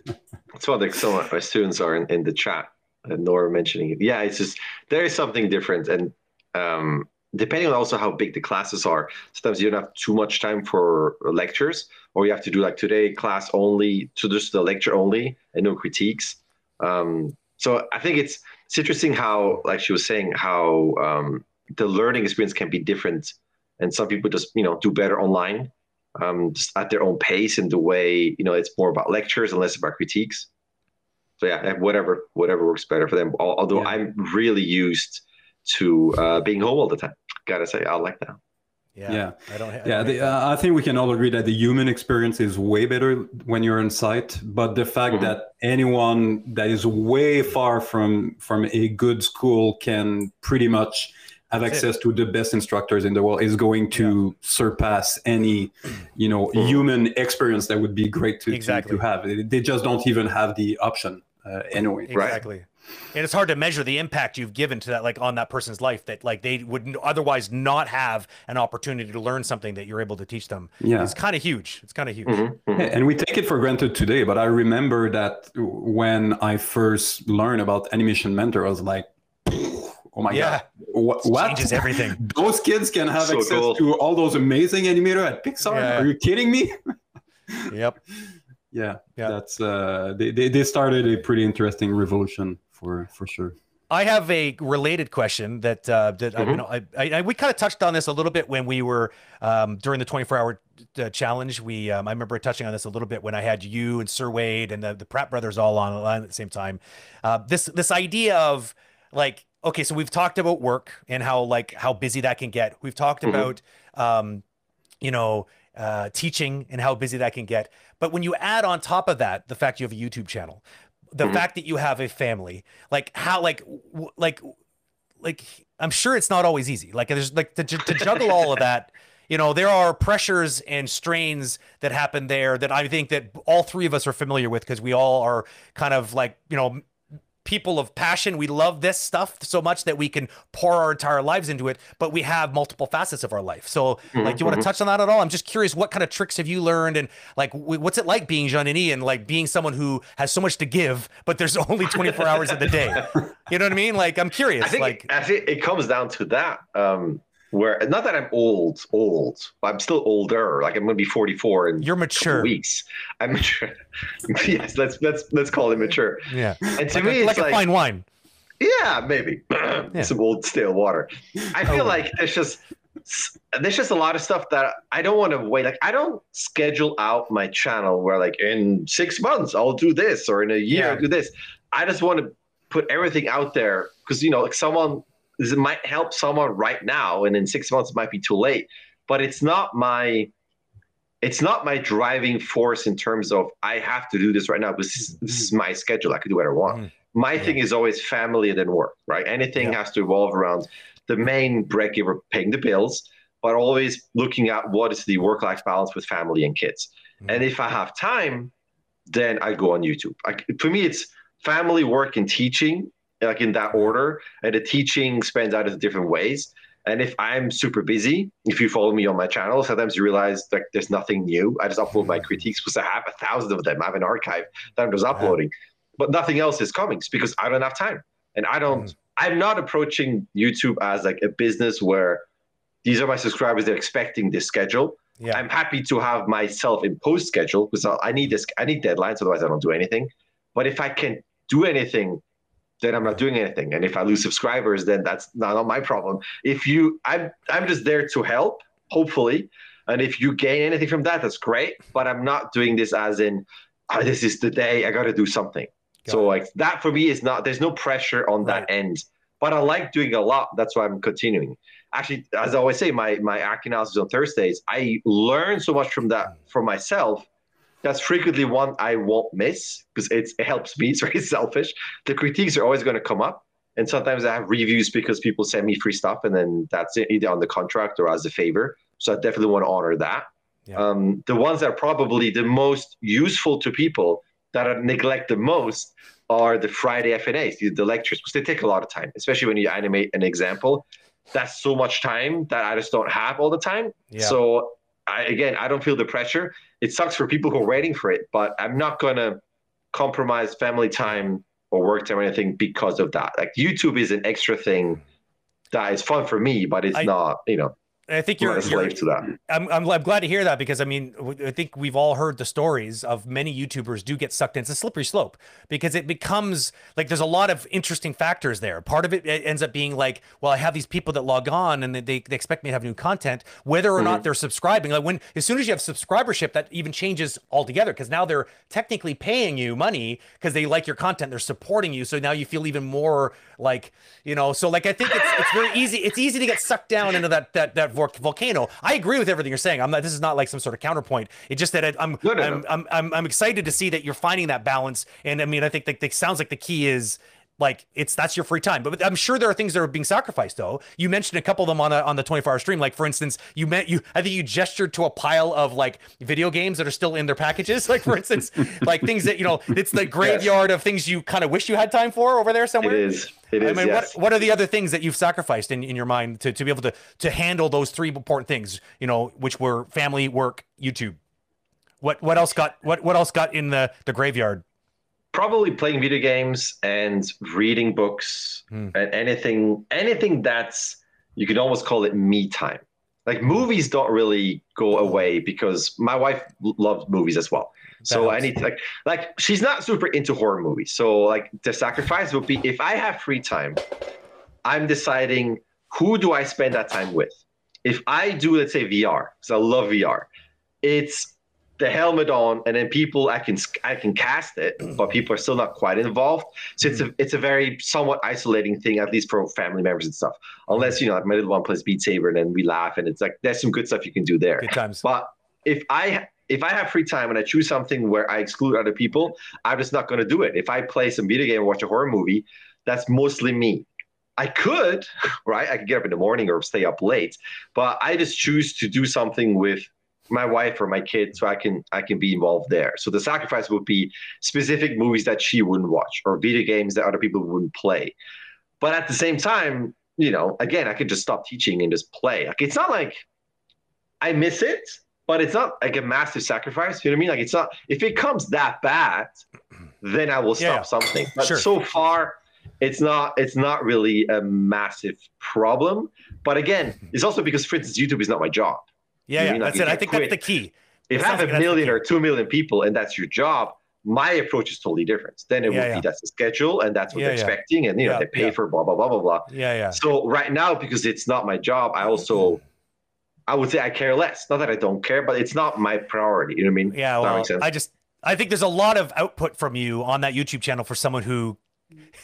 That's what like some of my students are in, in the chat, and Nora mentioning it. Yeah, it's just there is something different, and um, depending on also how big the classes are, sometimes you don't have too much time for lectures, or you have to do like today class only, so just the lecture only and no critiques. Um, so I think it's it's interesting how, like she was saying, how um, the learning experience can be different, and some people just you know do better online um, just at their own pace and the way you know it's more about lectures and less about critiques. So yeah, whatever whatever works better for them. Although Yeah. I'm really used to uh, being home all the time. Gotta say, I like that. Yeah, Yeah. I don't. I Yeah, don't the, uh, I think we can all agree that the human experience is way better when you're on site. But the fact Mhm. that anyone that is way far from from a good school can pretty much have That's it. access to the best instructors in the world is going to surpass any, you know, Mhm. human experience that would be great to, to- Exactly. to, have. They just don't even have the option uh, anyway. exactly. And it's hard to measure the impact you've given to that, like on that person's life, that like they would n- otherwise not have an opportunity to learn something that you're able to teach them. Yeah. It's kind of huge. It's kind of huge. Mhm, mhm. Yeah, and we take it for granted today, but I remember that when I first learned about Animation Mentor, I was like, oh my Yeah. god, what? What? changes everything. <laughs> Those kids can have So access cool. to all those amazing animator at Pixar. Yeah. Are you kidding me? Yep. <laughs> yeah, Yeah. that's uh, they, they they started a pretty interesting revolution for for sure. I have a related question that uh, that I, you know, I, I, I we kind of touched on this a little bit when we were um, during the 24 hour uh, challenge. We um, I remember touching on this a little bit when I had you and Sir Wade and the, the Pratt brothers all on line at the same time. Uh, this this idea of like okay, so we've talked about work and how like how busy that can get. We've talked Mhm. about um, you know uh, teaching and how busy that can get. But when you add on top of that the fact you have a YouTube channel, the Mhm. fact that you have a family, like how like w- like like I'm sure it's not always easy. Like there's like to, to juggle all of that. <laughs> You know, there are pressures and strains that happen there that I think that all three of us are familiar with because we all are kind of like, you know, people of passion. We love this stuff so much that we can pour our entire lives into it, but we have multiple facets of our life. So, like, do you want to touch on that at all? I'm just curious, what kind of tricks have you learned, and like, what's it like being Jean Denis and like being someone who has so much to give, but there's <laughs> only 24 hours in the day. You know what I mean? Like, I'm curious. I think like, I think it comes down to that. Um, where not that I'm old, old, but I'm still older. Like I'm to be 44 in you're mature. weeks. I'm mature. <laughs> yes, let's let's let's call it mature. Yeah. And to Like, me, a, it's like like, a fine wine. yeah, maybe <clears throat> some old stale water. I feel Oh. like there's just there's just a lot of stuff that I don't want to wait. Like I don't schedule out my channel where like in six months I'll do this or in a year Yeah. I'll do this. I just want to put everything out there because you know like someone this might help someone right now and in six months it might be too late. But it's not my it's not my driving force in terms of I have to do this right now because this is, this is my schedule. I can do whatever I want. Mhm. My thing is always family and then work, right? Anything Yeah. has to evolve around the main break giver paying the bills, but always looking at what is the work life balance with family and kids. Mhm. And if I have time, then I go on YouTube. Like, for me, it's family, work, and teaching, like in that order. And the teaching spans out in different ways. And if I'm super busy, if you follow me on my channel, sometimes you realize like there's nothing new. I just upload my critiques because I have a thousand of them. I have an archive that I'm just uploading, but nothing else is coming because I don't have time. And I don't, Mm. I'm not approaching YouTube as like a business where these are my subscribers, they're expecting this schedule. Yeah. I'm happy to have my self-imposed schedule because I need this. I need deadlines, otherwise I don't do anything. But if I can do anything, then I'm not doing anything. And if I lose subscribers, then that's not, my problem. If you, I'm, I'm just there to help, hopefully. And if you gain anything from that, that's great. But I'm not doing this as in, oh, this is the day I got to do something. Got so it. like that for me is not. There's no pressure on right. that end. But I like doing a lot. That's why I'm continuing. Actually, as I always say, my my arc analysis on Thursdays, I learn so much from that mm. for myself that's frequently one I won't miss because it helps me. <laughs> It's very selfish. The critiques are always going to come up. And sometimes I have reviews because people send me free stuff and then that's it, either on the contract or as a favor. So I definitely want to honor that. Yeah. Um, the ones that are probably the most useful to people that are neglected most are the Friday FNAs, the, the lectures, because they take a lot of time, especially when you animate an example. That's so much time that I just don't have all the time. Yeah. So I, again, I don't feel the pressure. It sucks for people who are waiting for it, but I'm not going to compromise family time or work time or anything because of that. Like YouTube is an extra thing that is fun for me, but it's I, not, you know. I think you're, you're to that. I'm, I'm, I'm, glad to hear that because I mean, I think we've all heard the stories of many YouTubers do get sucked in. It's a slippery slope because it becomes like there's a lot of interesting factors there. Part of it, it ends up being like, well, I have these people that log on and they, they expect me to have new content, whether or mm-hmm. not they're subscribing. Like when, as soon as you have subscribership, that even changes altogether because now they're technically paying you money because they like your content, they're supporting you. So now you feel even more like, you know, so like I think it's it's very easy. It's easy to get sucked down into that that that volcano. I agree with everything you're saying. I'm not. This is not like some sort of counterpoint. It's just that I, am I'm. I'm, I'm I'm excited to see that you're finding that balance. And I mean, I think that, that sounds like the key is like it's that's your free time. But I'm sure there are things that are being sacrificed though. You mentioned a couple of them on a, on the 24 hour stream. Like for instance, you meant you I think you gestured to a pile of like video games that are still in their packages. <laughs> Like for instance, like things that you know, it's the graveyard yes. of things you kind of wish you had time for over there somewhere. It is. It is. I mean, yes. what what are the other things that you've sacrificed in, in your mind to, to be able to to handle those three important things? You know, which were family, work, YouTube. What what else got what what else got in the the graveyard? Probably playing video games and reading books mm. and anything anything that's you could almost call it me time like movies don't really go away because my wife loves movies as well so I need to, like like she's not super into horror movies. So like the sacrifice would be if I have free time, I'm deciding who do I spend that time with. If I do let's say VR, because I love VR, it's the helmet on and then people I can I can cast it, but people are still not quite involved. So it's a mm. it's a very somewhat isolating thing, at least for family members and stuff. Unless you know, like my little one plays Beat Saber and then we laugh and it's like there's some good stuff you can do there. Good times. But if I if I have free time and I choose something where I exclude other people, I'm just not going to do it. If I play some video game or watch a horror movie, that's mostly me. I could, <laughs> right? I could get up in the morning or stay up late, but I just choose to do something with my wife or my kid so i can i can be involved there. So the sacrifice would be specific movies that she wouldn't watch or video games that other people wouldn't play. But at the same time you know again i could just stop teaching and just play. Like it's not like i miss it but it's not like a massive sacrifice you know what i mean? Like it's not if it comes that bad then i will stop yeah, something. But sure. so far it's not it's not really a massive problem. But again it's also because for instance youtube is not my job yeah, yeah. That's it. I think quit. that's the key. If I have a million or two million people and that's your job, my approach is totally different. Then it yeah, would yeah. be that's the schedule and that's what yeah, they're expecting, and you know they pay for blah blah blah blah blah. Yeah, yeah. So right now, because it's not my job, I also I would say I care less. Not that I don't care, but it's not my priority. You know what I mean? Yeah. Well, I just I think there's a lot of output from you on that YouTube channel for someone who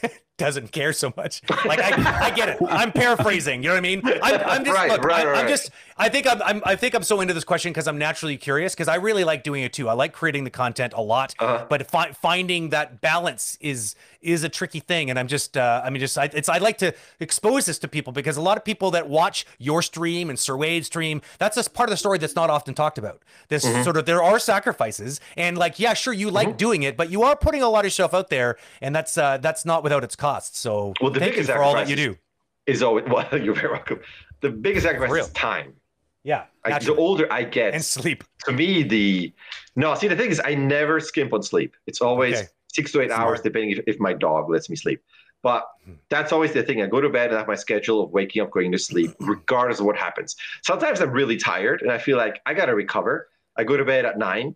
<laughs> doesn't care so much. Like I, I get it. I'm paraphrasing. You know what I mean? I'm, I'm just <laughs> right, look. Right, I, am just. I think I'm, I'm. I think I'm so into this question because I'm naturally curious because I really like doing it too. I like creating the content a lot, uh-huh. but fi- finding that balance is is a tricky thing. And I'm just. Uh, I mean, just. I, it's. I like to expose this to people because a lot of people that watch your stream and Sir Wade's stream, that's just part of the story that's not often talked about. This mm-hmm. sort of there are sacrifices and like yeah, sure you like mm-hmm. doing it, but you are putting a lot of stuff out there, and that's uh, that's not without its costs. So well, the thank you for all that you do. Is always <laughs> well, you're very welcome. The biggest sacrifice is time. Yeah. I, the older I get, and sleep. To me, the no. See, the thing is, I never skimp on sleep. It's always okay. six to eight Smart. hours, depending if, if my dog lets me sleep. But hmm. that's always the thing. I go to bed and have my schedule of waking up, going to sleep, <clears throat> regardless of what happens. Sometimes I'm really tired and I feel like I got to recover. I go to bed at nine,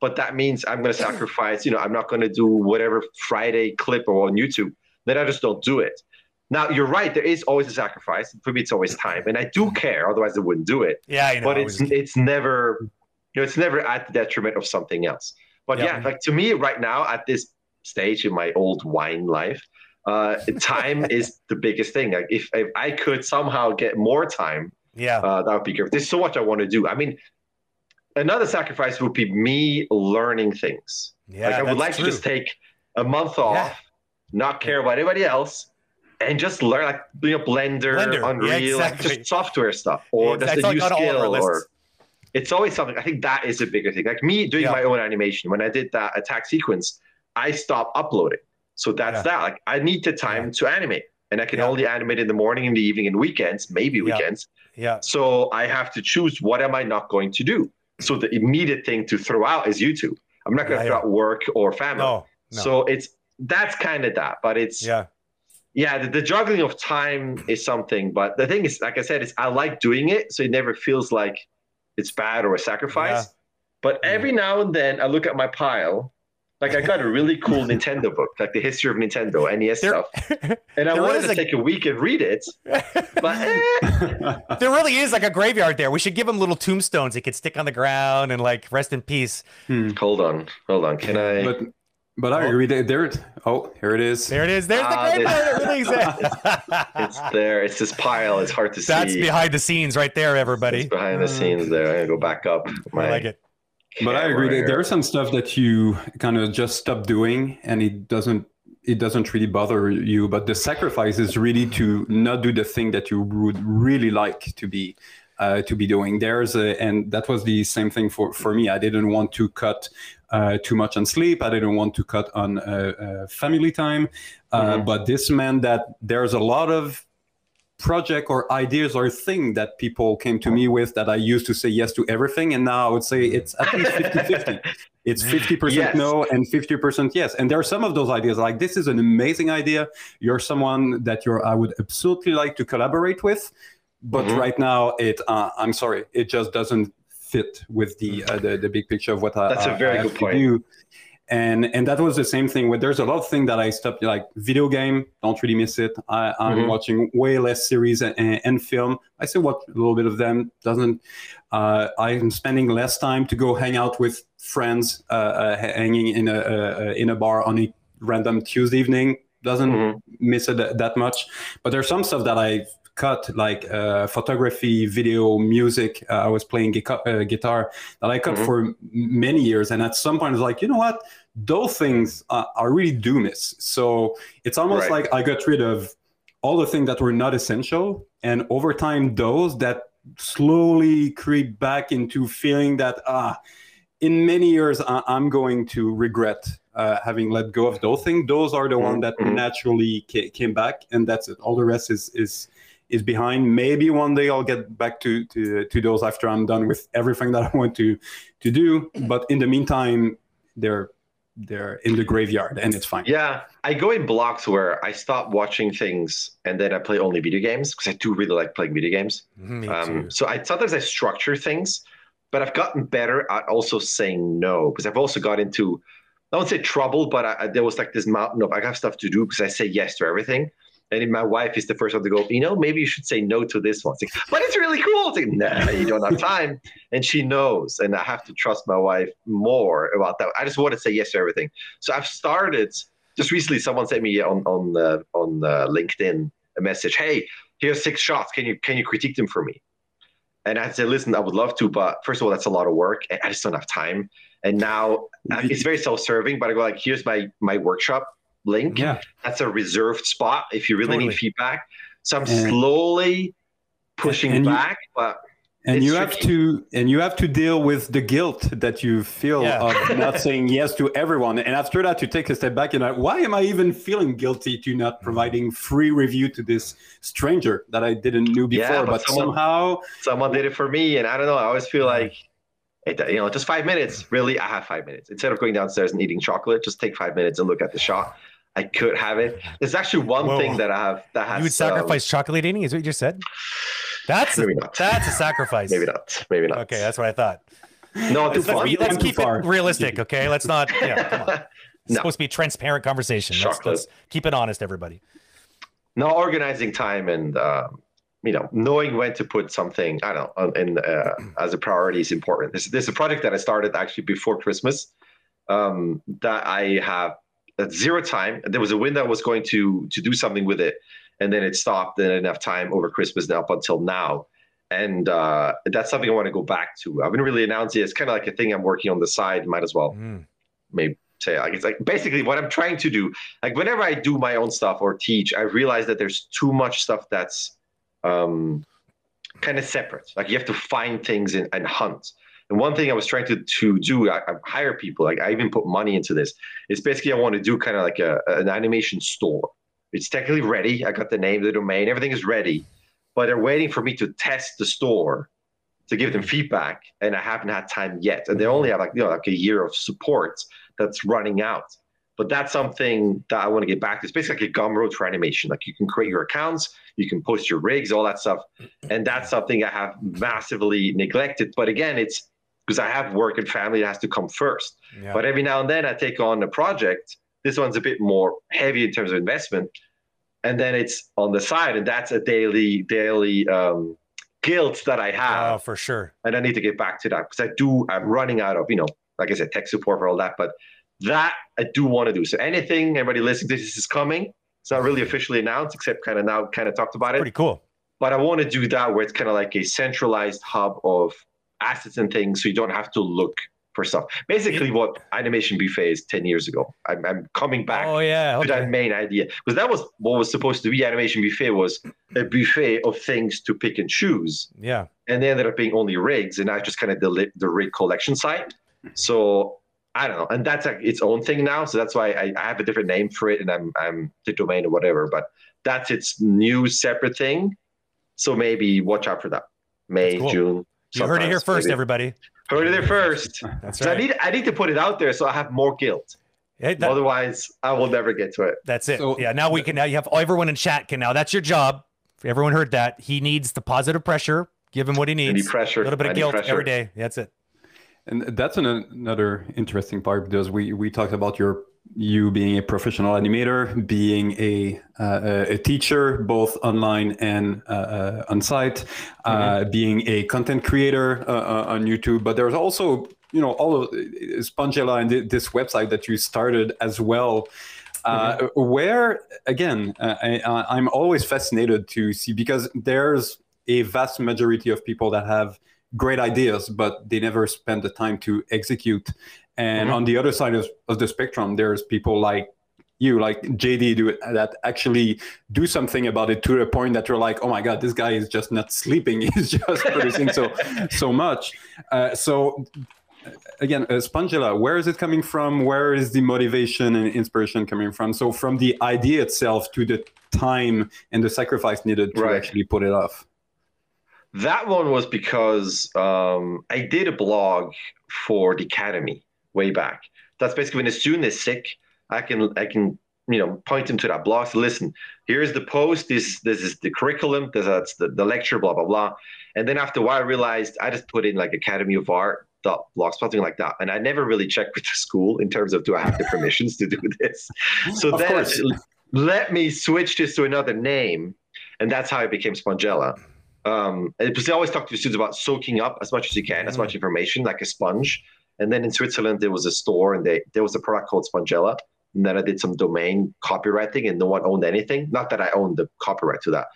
but that means I'm going to <clears throat> sacrifice. You know, I'm not going to do whatever Friday clip or on YouTube. Then I just don't do it. Now you're right. There is always a sacrifice. For me, it's always time, and I do care. Otherwise, I wouldn't do it. Yeah, I know. But it's it's never, you know, it's never at the detriment of something else. But Yeah. yeah, like to me right now at this stage in my old wine life, uh, time <laughs> is the biggest thing. Like if, if I could somehow get more time, yeah. uh, that would be great. There's so much I want to do. I mean, another sacrifice would be me learning things. yeah. like I would like true. to just take a month off, Yeah. not care about anybody else, and just learn like you know Blender, Blender, yeah, Unreal, like just software stuff, or Yeah, a new on all of our skill, or it's always something. I think that is a bigger thing. Like me doing Yeah. my own animation. When I did that attack sequence, I stopped uploading. So that's that. Like I need the time to animate, and I can only animate in the morning, in the evening, and weekends, maybe weekends. Yeah. So I have to choose what am I not going to do. So the immediate thing to throw out is YouTube. I'm not going to throw out work or family. No. No. So it's that's kind of that, but it's yeah, yeah. the, the juggling of time is something. But the thing is, like I said, is I like doing it, so it never feels like it's bad or a sacrifice. Yeah. But every now and then, I look at my pile. Like I got a really cool Nintendo book, like the history of Nintendo, NES There- stuff, <laughs> and I wanted to a- take a week and read it. But eh, <laughs> There really is like a graveyard there. We should give him little tombstones he could stick on the ground and like rest in peace. hold on, hold on, can I? but but I Oh. agree. There, there. Oh, here it is. There it is. There's Ah, the graveyard. It really exists. <laughs> It's there. It's this pile. It's hard to That's see. That's behind the scenes right there, everybody. It's behind the scenes there. I'm gonna go back up. My I like it. But I agree. camera There, there here. are some stuff that you kind of just stop doing, and it doesn't it doesn't really bother you. But the sacrifice is really to not do the thing that you would really like to be uh, to be doing. There's a, and that was the same thing for for me. I didn't want to cut uh, too much on sleep. I didn't want to cut on uh, uh, family time. Uh, Mhm. But this meant that there's a lot of project or ideas or thing that people came to me with that I used to say yes to everything. And now I would say it's at least <laughs> 50 50. It's 50% Yes. no and 50% yes. And there are some of those ideas like this is an amazing idea. You're someone that you're, I would absolutely like to collaborate with. But Mhm. right now, it, uh, I'm sorry, it just doesn't fit with the, uh, the, the big picture of what I, That's a very good point. do and and that was the same thing where there's a lot of things that i stopped like video game don't really miss it I, i'm Mhm. watching way less series and, and film i still watch a little bit of them doesn't uh, i'm spending less time to go hang out with friends uh, uh, hanging in a uh, in a bar on a random tuesday evening doesn't Mhm. miss it that much but there's some stuff that i cut like uh, photography video music. Uh, i was playing guitar, uh, guitar that i cut Mhm. for many years. And at some point i was like you know what? Those things I really do miss. So it's almost Right. like i got rid of all the things that were not essential. And over time those that slowly creep back into feeling that ah in many years I- i'm going to regret uh, having let go of those things those are the ones that Mhm. naturally ca- came back and that's it. All the rest is is is behind maybe one day i'll get back to to, to those after i'm done with everything <laughs> that i want to to do but in the meantime they're they're in the graveyard and it's fine Yeah, I go in blocks where I stop watching things and then I play only video games because I do really like playing video games. Me Um, too. so I sometimes I structure things, but I've gotten better at also saying no because I've also got into I won't say trouble, but I, I- there was like this mountain of I have stuff to do because I say yes to everything. And then my wife is the first one to go, you know, maybe you should say no to this one. Like, but it's really cool. Like, nah, you don't have time. <laughs> And she knows. And I have to trust my wife more about that. I just want to say yes to everything. So I've started just recently someone sent me on on uh, on uh, LinkedIn a message. Hey, here's six shots. Can you can you critique them for me? And I said, listen, I would love to, but first of all, that's a lot of work. I just don't have time. And now uh, it's very self-serving. But I go like, here's my my workshop link. yeah That's a reserved spot if you really Totally. need feedback. So I'm And- slowly pushing and you- back, but and It's you have to and you have to deal with the guilt that you feel Yeah. of not saying yes to everyone and after that you take a step back and like why am i even feeling guilty to Mm-hmm. not providing free review to this stranger that i didn't know Yeah, before but but, someone- somehow someone did it for me, and I don't know. I always feel like, it, you know, just five minutes. Really, I have five minutes. Instead of going downstairs and eating chocolate, just take five minutes and look at the shot. I could have it. There's actually one Whoa. thing that I have that has. You would sacrifice chocolate eating, is what you just said? That's a, not. that's a sacrifice. Um, maybe not. Maybe not. Okay, that's what I thought. No, too Let's, let's keep far. it realistic, okay? Let's not. Yeah, come on. <laughs> It's No. supposed to be a transparent conversation. Let's, Chocolate. let's keep it honest, everybody. no organizing time and um, you know knowing when to put something i don't know in uh, as a priority is important this, this is a project that i started actually before christmas um, that i have at zero time there was a window i was going to to do something with it and then it stopped and enough time over christmas and up until now and uh, that's something i want to go back to i haven't really announced it it's kind of like a thing i'm working on the side might as well Mm. maybe say like it's like basically what I'm trying to do. Like whenever I do my own stuff or teach, I realize that there's too much stuff that's um, kind of separate. Like you have to find things and, and hunt. And one thing I was trying to to do, I, I hire people. Like I even put money into this. It's basically I want to do kind of like a, an animation store. It's technically ready. I got the name, the domain, everything is ready, but they're waiting for me to test the store to give them feedback, and I haven't had time yet. And they only have like you know like a year of support that's running out. But that's something that I want to get back to. It's basically like a Gumroad for animation. Like you can create your accounts, you can post your rigs, all that stuff. And that's something I have massively neglected. But again, it's because I have work and family that has to come first. Yeah. But every now and then I take on a project. This one's a bit more heavy in terms of investment. And then it's on the side, and that's a daily, daily um, guilt that I have oh, for sure. and I need to get back to that because I do. I'm running out of you know, like I said, tech support for all that, but that I do want to do. So anything, everybody listening to this is coming. It's not really officially announced, except kind of now, kind of talked about it. Pretty cool. But I want to do that where it's kind of like a centralized hub of assets and things, so you don't have to look for stuff. Basically, what Animation Buffet is ten years ago. I'm, I'm coming back Oh yeah. to that main idea because that was what was supposed to be animation buffet was a buffet of things to pick and choose Yeah. and they ended up being only rigs and not just kind of the the rig collection site. So I don't know, and that's like its own thing now. So that's why I, I have a different name for it, and I'm I'm the domain or whatever. But that's its new separate thing. So maybe watch out for that. May That's cool. June. You heard it here first, maybe. everybody. Heard it there first. <laughs> That's So I need I need to put it out there so I have more guilt. Hey, that- Otherwise, I will never get to it. That's it. So- yeah. Now we can. Now you have everyone in chat can now. That's your job. Everyone heard that. He needs the positive pressure. Give him what he I need needs. pressure. A little bit of need guilt pressure. every day. That's it. And that's an, another interesting part because we, we talked about your you being a professional animator, being a uh, a- teacher both online and uh, uh, on site, uh, being a content creator uh, on YouTube. But there's also you know all of Spungella and this website that you started as well. Uh, Where again, uh, I, I- I'm always fascinated to see because there's a vast majority of people that have great ideas, but they never spend the time to execute. And Mhm. on the other side of, of the spectrum, there's people like you, like JD, do it, that actually do something about it to the point that you're like, oh my god, this guy is just not sleeping; <laughs> he's just producing so so much. Uh, so again, uh, where is it coming from? Where is the motivation and inspiration coming from? So from the idea itself to the time and the sacrifice needed to Right. actually put it off. That one was because um, I did a blog for the academy way back. That's basically when a student is sick, I can I can you know point them to that blog. So listen, here's the post. This this is the curriculum. This, that's the, the lecture. Blah blah blah. And then after a while, I realized I just put in like Academy of Art dot blog something like that and i never really checked with the school in terms of do i have the permissions to do this so Of then course. let me switch this to another name and that's how it became spungella um, because they always talk to the students about soaking up as much as you can, as much information, like a sponge. And then in Switzerland, there was a store, and they there was a product called Spungella. And then I did some domain copywriting, and no one owned anything. Not that I owned the copyright to that.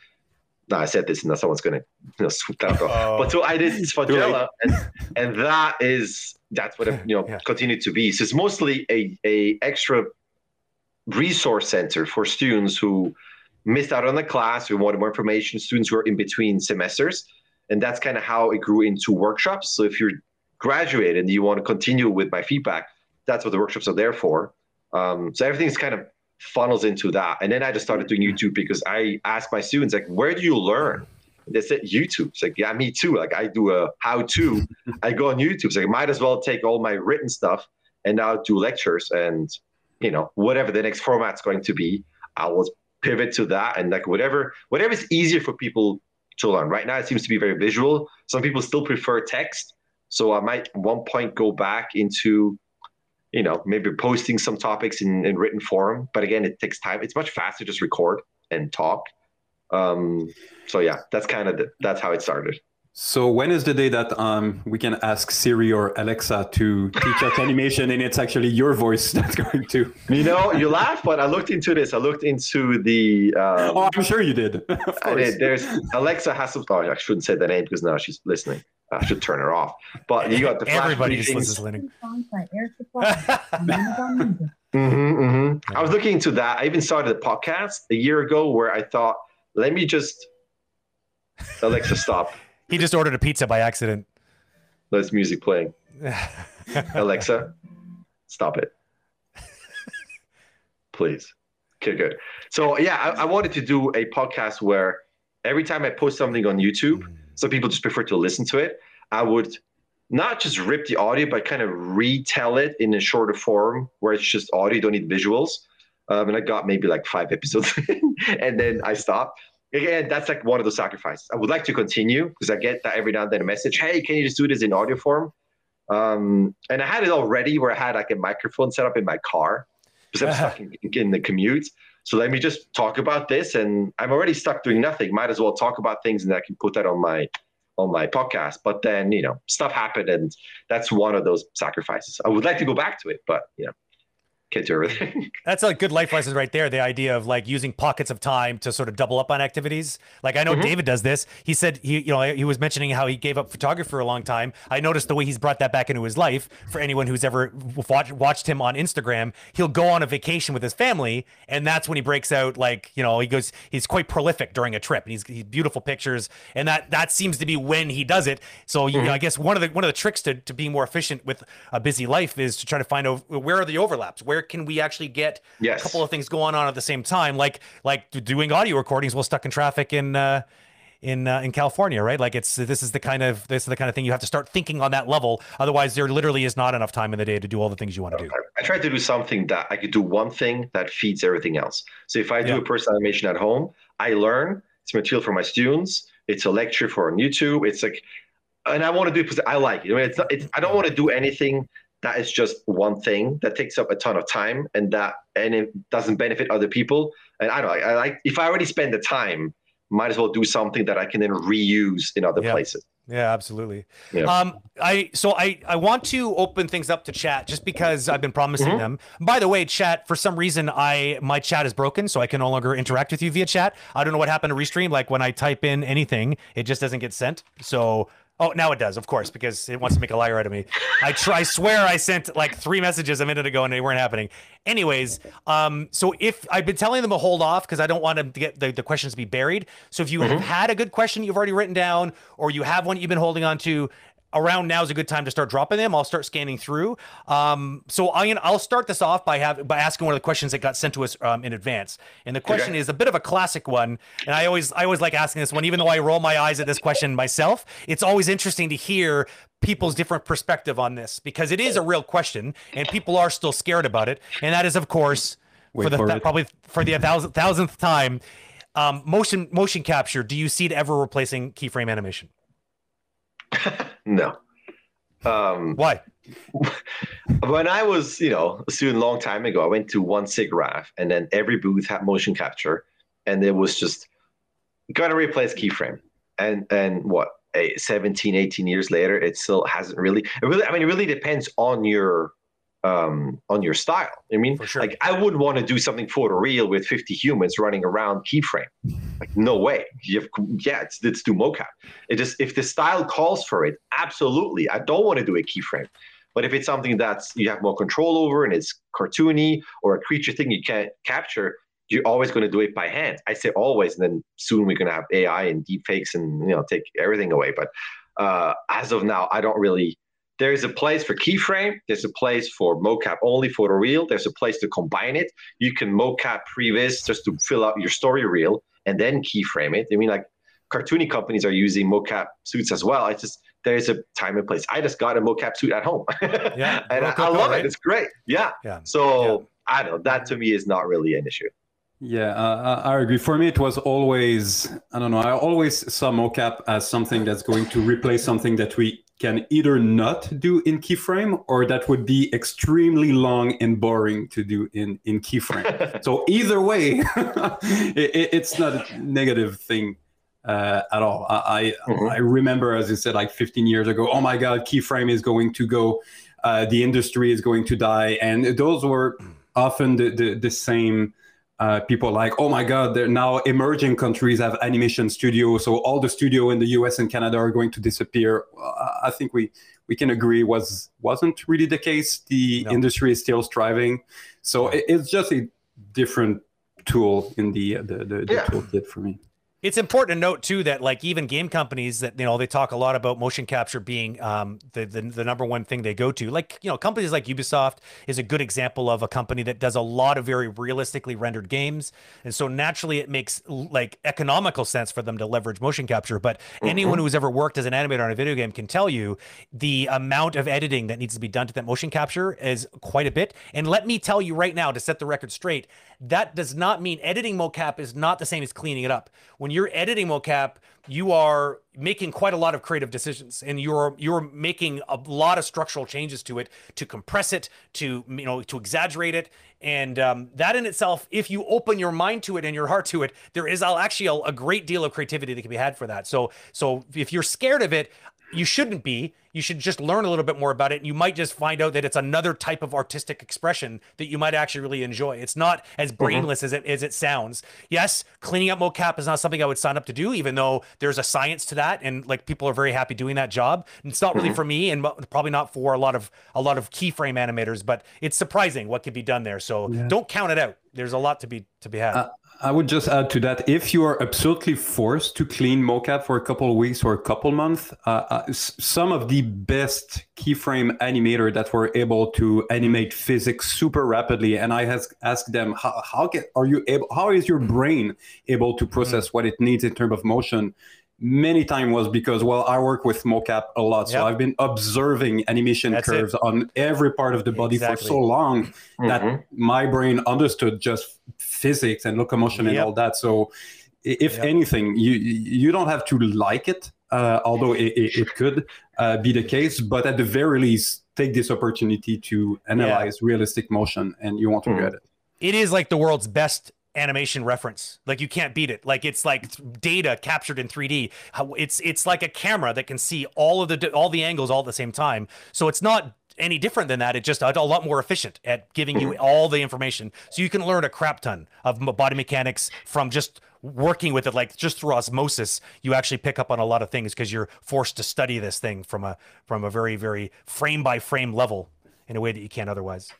No, I said this, and now someone's going to you know, swoop that up. Oh. But so I did <laughs> Spungella, and, and that is that's what it you know <laughs> Yeah. continued to be. So it's mostly a a extra resource center for students who missed out on the class, We wanted more information, students who are in between semesters. And that's kind of how it grew into workshops. So if you're graduated and you want to continue with my feedback, that's what the workshops are there for. Um, so everything's kind of funnels into that. And then I just started doing YouTube because I asked my students, like, where do you learn? And they said YouTube. It's like, yeah, me too. Like I do a how to. I go on YouTube. It's like, might as well take all my written stuff and now do lectures and you know whatever the next format's going to be. I will pivot to that and like whatever whatever is easier for people to learn. Right now, it seems to be very visual. Some people still prefer text. So I might one point go back into, you know, maybe posting some topics in, in written form. But again, it takes time. It's much faster just record and talk. Um, so yeah, that's kind of that's how it started. So when is the day that um, we can ask Siri or Alexa to teach us animation, and it's actually your voice <laughs> that's going to? You know, you laugh, but I looked into this. I looked into the. Um, oh, I'm sure you did. <laughs> I did. There's Alexa has some. Oh, I shouldn't say that name because now she's listening. I should turn her off. But you got the everybody just listening. <laughs> mm-hmm, mm-hmm. I was looking into that. I even started a podcast a year ago where I thought, let me just Alexa stop. He just ordered a pizza by accident. There's music playing. <laughs> Alexa, stop it. Please. Okay, good. So yeah, I, I, wanted to do a podcast where every time I post something on YouTube, mm. some people just prefer to listen to it. I would not just rip the audio, but kind of retell it in a shorter form where it's just audio, you don't need visuals. Um, and I got maybe like five episodes <laughs> and then I stopped again, that's like one of the sacrifices. I would like to continue because I get that every now and then a message, hey, can you just do this in audio form? Um, and I had it already where I had like a microphone set up in my car because I'm stuck in, in, the commute. So let me just talk about this, and I'm already stuck doing nothing. Might as well talk about things, and I can put that on my on my podcast. But then you know, stuff happened, and that's one of those sacrifices. I would like to go back to it, but you know, can't do everything. <laughs> That's a good life lesson right there. The idea of like using pockets of time to sort of double up on activities. Like I know mm-hmm. David does this. He said he, you know, he was mentioning how he gave up photography for a long time. I noticed the way he's brought that back into his life. For anyone who's ever watched, watched him on Instagram, he'll go on a vacation with his family, and that's when he breaks out. Like you know, he goes, he's quite prolific during a trip, and he's, he's beautiful pictures, and that that seems to be when he does it. So mm-hmm. you know. I guess one of the one of the tricks to to being more efficient with a busy life is to try to find out where are the overlaps, where can we actually get yes. a couple of things going on at the same time, like like doing audio recordings while stuck in traffic in uh, in uh, in California, right? Like it's this is the kind of this is the kind of thing you have to start thinking on that level. Otherwise, there literally is not enough time in the day to do all the things you want to do. I try to do something that I could do one thing that feeds everything else. So if I do yeah. a personal animation at home, I learn. It's material for my students. It's a lecture for on YouTube. It's like, and I want to do it because I like it. I mean, it's, not, it's I don't want to do anything that is just one thing that takes up a ton of time and that and it doesn't benefit other people. And I don't know, I like if I already spend the time, might as well do something that I can then reuse in other yeah. places. Yeah, absolutely. Yeah. Um, I so I I want to open things up to chat just because I've been promising mm-hmm. them. By the way, chat for some reason I my chat is broken, so I can no longer interact with you via chat. I don't know what happened to Restream. Like when I type in anything, it just doesn't get sent. So Oh, now it does, of course, because it wants to make a liar out of me. I try. I swear I sent like three messages a minute ago and they weren't happening. Anyways, um, so if I've been telling them to hold off because I don't want them to get the, the questions to be buried. So if you mm-hmm. have had a good question you've already written down, or you have one you've been holding on to, around now is a good time to start dropping them. I'll start scanning through. Um, so I, I'll start this off by have, by asking one of the questions that got sent to us um, in advance. And the question okay. is a bit of a classic one, and I always I always like asking this one, even though I roll my eyes at this question myself. It's always interesting to hear people's different perspective on this because it is a real question, and people are still scared about it. And that is, of course, Wait for the for probably for the thousandth, thousandth time, um, motion motion capture. Do you see it ever replacing keyframe animation? <laughs> no. Um, Why? <laughs> when I was, you know, a student long time ago, I went to one SIGGRAPH and then every booth had motion capture and it was just gonna replace keyframe. And and what, a 17, 18 years later, it still hasn't really it really I mean it really depends on your um, on your style. I mean, sure. like I wouldn't want to do something for the real with 50 humans running around keyframe. Like no way. You have, yeah, it's, it's do mocap. It just if the style calls for it, absolutely. I don't want to do a keyframe. But if it's something that's you have more control over and it's cartoony or a creature thing you can't capture, you're always going to do it by hand. I say always, and then soon we're going to have AI and deepfakes and you know take everything away. But uh, as of now, I don't really there is a place for keyframe. There's a place for mocap only for the reel. There's a place to combine it. You can mocap previs just to fill out your story reel and then keyframe it. I mean, like cartoony companies are using mocap suits as well. I just there's a time and place. I just got a mocap suit at home. <laughs> Yeah, and I, I, love right? it. It's great. Yeah. Yeah. So yeah. I don't know. That to me is not really an issue. Yeah, uh, I agree. For me, it was always I don't know. I always saw mocap as something that's going to replace something that we can either not do in keyframe or that would be extremely long and boring to do in in keyframe. <laughs> so either way, <laughs> it, it's not a negative thing uh, at all. I mm-hmm. I remember, as you said, like 15 years ago. Oh my God, keyframe is going to go. Uh, the industry is going to die, and those were often the the, the same. Uh, people like, oh my God, they're now emerging countries have animation studios, so all the studio in the U.S. and Canada are going to disappear. I think we we can agree was wasn't really the case. The no. industry is still striving, so it, it's just a different tool in the the, the, the yeah. toolkit for me. It's important to note too that like even game companies that you know they talk a lot about motion capture being um, the, the, the number one thing they go to. Like you know companies like Ubisoft is a good example of a company that does a lot of very realistically rendered games, and so naturally it makes like economical sense for them to leverage motion capture. But mm-hmm. anyone who's ever worked as an animator on a video game can tell you the amount of editing that needs to be done to that motion capture is quite a bit. And let me tell you right now to set the record straight, that does not mean editing mocap is not the same as cleaning it up. When you're editing mocap, you are making quite a lot of creative decisions and you're you're making a lot of structural changes to it to compress it to you know to exaggerate it and um, that in itself if you open your mind to it and your heart to it there is actually a, a great deal of creativity that can be had for that so so if you're scared of it you shouldn't be. You should just learn a little bit more about it. And you might just find out that it's another type of artistic expression that you might actually really enjoy. It's not as mm-hmm. brainless mm-hmm. as it as it sounds. Yes, cleaning up mocap is not something I would sign up to do, even though there's a science to that, and like people are very happy doing that job. And it's not really mm-hmm. for me, and probably not for a lot of a lot of keyframe animators. But it's surprising what could be done there. So yeah. don't count it out. There's a lot to be to be had. Uh, I would just add to that if you are absolutely forced to clean mocap for a couple of weeks or a couple months, uh, uh, some of the best keyframe animator that were able to animate physics super rapidly, and I has asked them how, how can, are you able? How is your brain able to process mm-hmm. what it needs in terms of motion? Many time was because well i work with mocap a lot so yep. i've been observing animation That's curves it. on every part of the body exactly. for so long mm-hmm. that my brain understood just physics and locomotion yep. and all that so if yep. anything you you don't have to like it uh, although it, it, it could uh, be the case but at the very least take this opportunity to analyze yeah. realistic motion and you won't regret mm. it it is like the world's best animation reference. Like you can't beat it. Like it's like data captured in 3D. It's it's like a camera that can see all of the all the angles all at the same time. So it's not any different than that. It's just a, a, lot more efficient at giving you all the information. So you can learn a crap ton of body mechanics from just working with it. Like just through osmosis, you actually pick up on a lot of things because you're forced to study this thing from a from a very very frame by frame level in a way that you can't otherwise.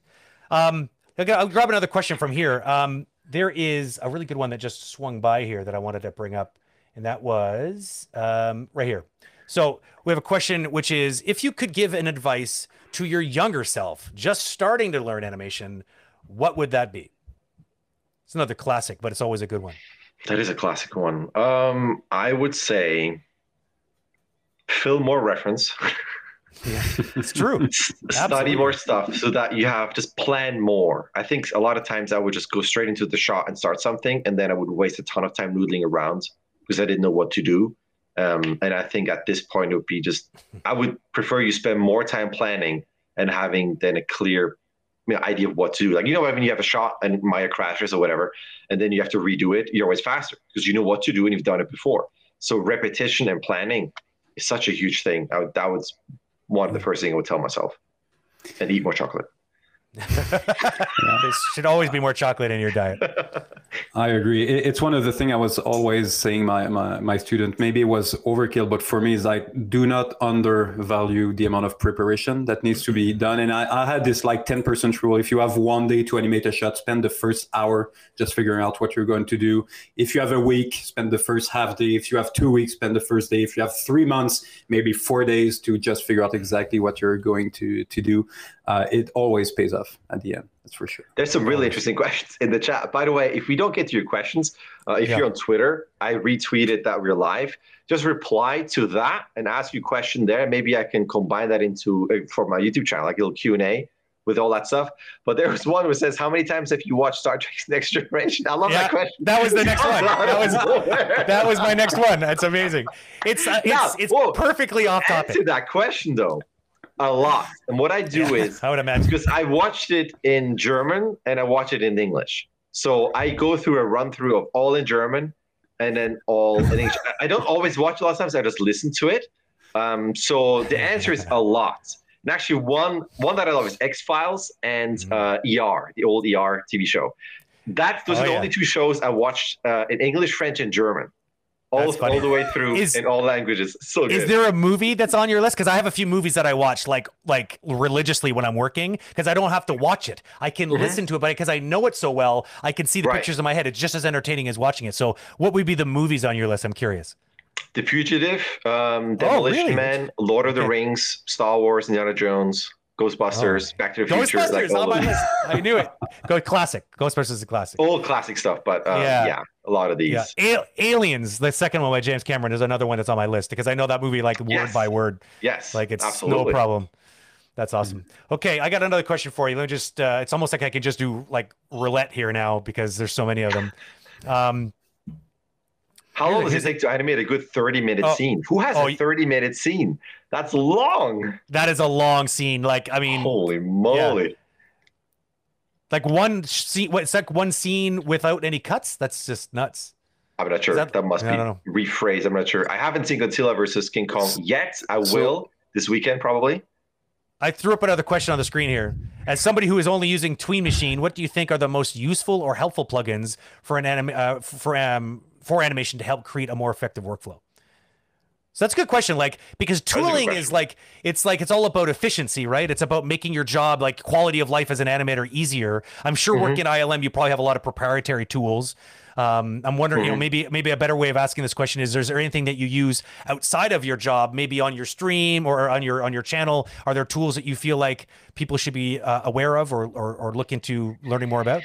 Um, I'll grab another question from here. Um, there is a really good one that just swung by here that I wanted to bring up, and that was um, right here. So we have a question, which is if you could give an advice to your younger self, just starting to learn animation, what would that be? It's another classic, but it's always a good one. That is a classic one. Um, I would say film more reference. <laughs> Yeah, <laughs> it's true. Study more stuff so that you have just plan more. I think a lot of times I would just go straight into the shot and start something, and then I would waste a ton of time noodling around because I didn't know what to do. Um, and I think at this point it would be just I would prefer you spend more time planning and having then a clear you know, idea of what to do. Like you know when you have a shot and Maya crashes or whatever, and then you have to redo it, you're always faster because you know what to do and you've done it before. So repetition and planning is such a huge thing. I would, that would one of the first thing I would tell myself, and eat more chocolate. <laughs> there should always be more chocolate in your diet. I agree. It's one of the things I was always saying my, my my student. Maybe it was overkill, but for me, it's like do not undervalue the amount of preparation that needs to be done. And I, I had this like ten percent rule. If you have one day to animate a shot, spend the first hour just figuring out what you're going to do. If you have a week, spend the first half day. If you have two weeks, spend the first day. If you have three months, maybe four days to just figure out exactly what you're going to to do uh, it always pays off at the end. That's for sure. There's some really interesting questions in the chat. By the way, if we don't get to your questions, uh, if yeah. you're on Twitter, I retweeted that we're live. Just reply to that and ask your question there. Maybe I can combine that into uh, for my YouTube channel, like a little Q and A with all that stuff. But there was one who says, "How many times have you watched Star Trek: Next Generation?" I love Yeah, that question. that was the next one. <laughs> That was that was my next one. That's amazing. It's uh, it's Yeah, it's whoa. perfectly off topic. To that question though, a lot. And what I do is <laughs> I would imagine. because I watched it in German and I watch it in English. So I go through a run through of all in German and then all in English. <laughs> I don't always watch a lot of times. I just listen to it. Um, so the answer is a <laughs> lot. And actually, one one that I love is X Files and uh, ER, the old ER TV show. That those. Oh, are the yeah. only two shows I watched uh, in English, French, and German, all all the way through Is- in all languages. So good. Is there a movie that's on your list? Because I have a few movies that I watch like like religiously when I'm working because I don't have to watch it. I can listen to it, but because I know it so well, I can see the Right. pictures in my head. It's just as entertaining as watching it. So, what would be the movies on your list? I'm curious. The Fugitive, um, Demolition Oh, really? Man, Lord of the Okay. Rings, Star Wars, Indiana Jones, Ghostbusters, Back to the Future, Ghostbusters like on my list. <laughs> I knew it. Go classic. Ghostbusters is a classic. all classic stuff. But uh, Yeah. yeah. a lot of these. Yeah, A- Aliens, the second one by James Cameron, is another one that's on my list because I know that movie like word Yes. by word. Yes, Like it's absolutely. no problem. That's awesome. Okay, I got another question for you. Let me just uh, it's almost like I can just do like roulette here now because there's so many of them. Um How long does it take to animate a good thirty-minute Oh. scene? Who has Oh, a y- thirty-minute scene? That's long. that is a long scene. Like I mean Holy moly! like one scene what it's like one scene without any cuts. That's just nuts. I'm not sure. that- That, must be rephrased. I'm not sure. I haven't seen Godzilla versus King Kong yet. I So- will this weekend probably. I threw up another question on the screen here. As somebody who is only using Tween Machine, what do you think are the most useful or helpful plugins for an anim- uh, for um for animation to help create a more effective workflow? So that's a good question. Like because tooling is like it's like it's all about efficiency, right? It's about making your job like quality of life as an animator easier. I'm sure Mm-hmm. working ILM, you probably have a lot of proprietary tools. Um, I'm wondering, you know, Mhm. maybe maybe a better way of asking this question is: Is there anything that you use outside of your job, maybe on your stream or on your on your channel? Are there tools that you feel like people should be uh, aware of or, or or look into learning more about?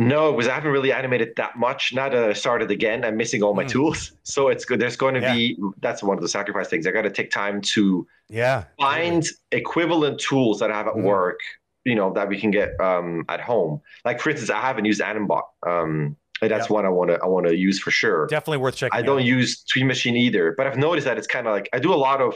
No, because I haven't really animated that much. Now that I started again, I'm missing all my Hmm. tools. <laughs> So it's good. There's going to Yeah. be that's one of the sacrifice things. I got to take time to Yeah, find equivalent tools that I have at Mhm. work, you know, that we can get um, at home. Like for instance, I haven't used Animbot. Um, that's Yeah. one I want to I want to use for sure. definitely worth checking. I don't out. use Tween Machine either, but I've noticed that it's kind of like I do a lot of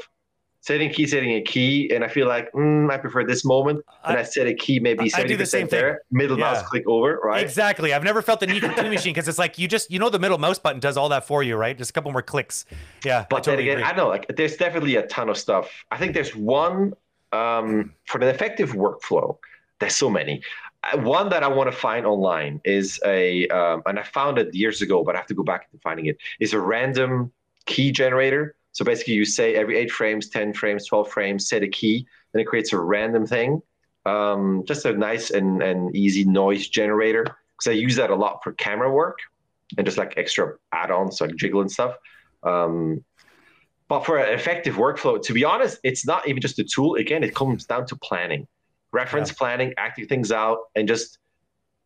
setting key, setting a key, and I feel like mm, I prefer this moment. And I, set a key maybe seventy do the same percent thing. there, middle mouse click over, right? Exactly. I've never felt the need for Tween Machine because it's like you just you know the middle mouse button does all that for you, right? Just a couple more clicks. Yeah, I But totally then again, agree. I know like there's definitely a ton of stuff. I think there's one um, for an effective workflow. There's so many. Uh, One that I want to find online is a, um, and I found it years ago, but I have to go back to finding it. Is a random key generator. So basically, you say every eight frames, ten frames, twelve frames, set a key, and it creates a random thing. Um, just a nice and, and easy noise generator. Because I use that a lot for camera work and just like extra add-ons like jiggle and stuff. Um, but for an effective workflow, to be honest, it's not even just a tool. Again, it comes down to planning, reference planning, acting things out, and just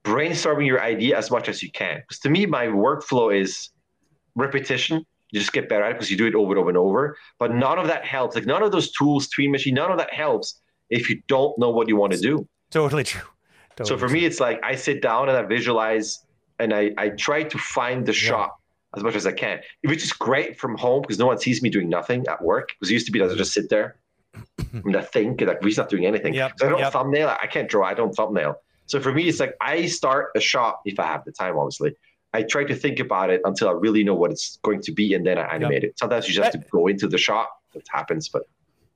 brainstorming your idea as much as you can. Because to me, my workflow is repetition. You just get better at it because you do it over and over and over. But none of that helps. Like none of those tools, Tween Machine, none of that helps if you don't know what you want to do. totally true. So for true. me, it's like I sit down and I visualize and I, I try to find the shot as much as I can, which is great from home because no one sees me doing nothing at work. Because it used to be that I just sit there <clears throat> and I think like he's not doing anything. Yep, So I don't yep. thumbnail. I can't draw. I don't thumbnail. So for me, it's like I start a shot if I have the time, obviously. I try to think about it until I really know what it's going to be, and then I animate it. Sometimes you just have to go into the shot. It happens, but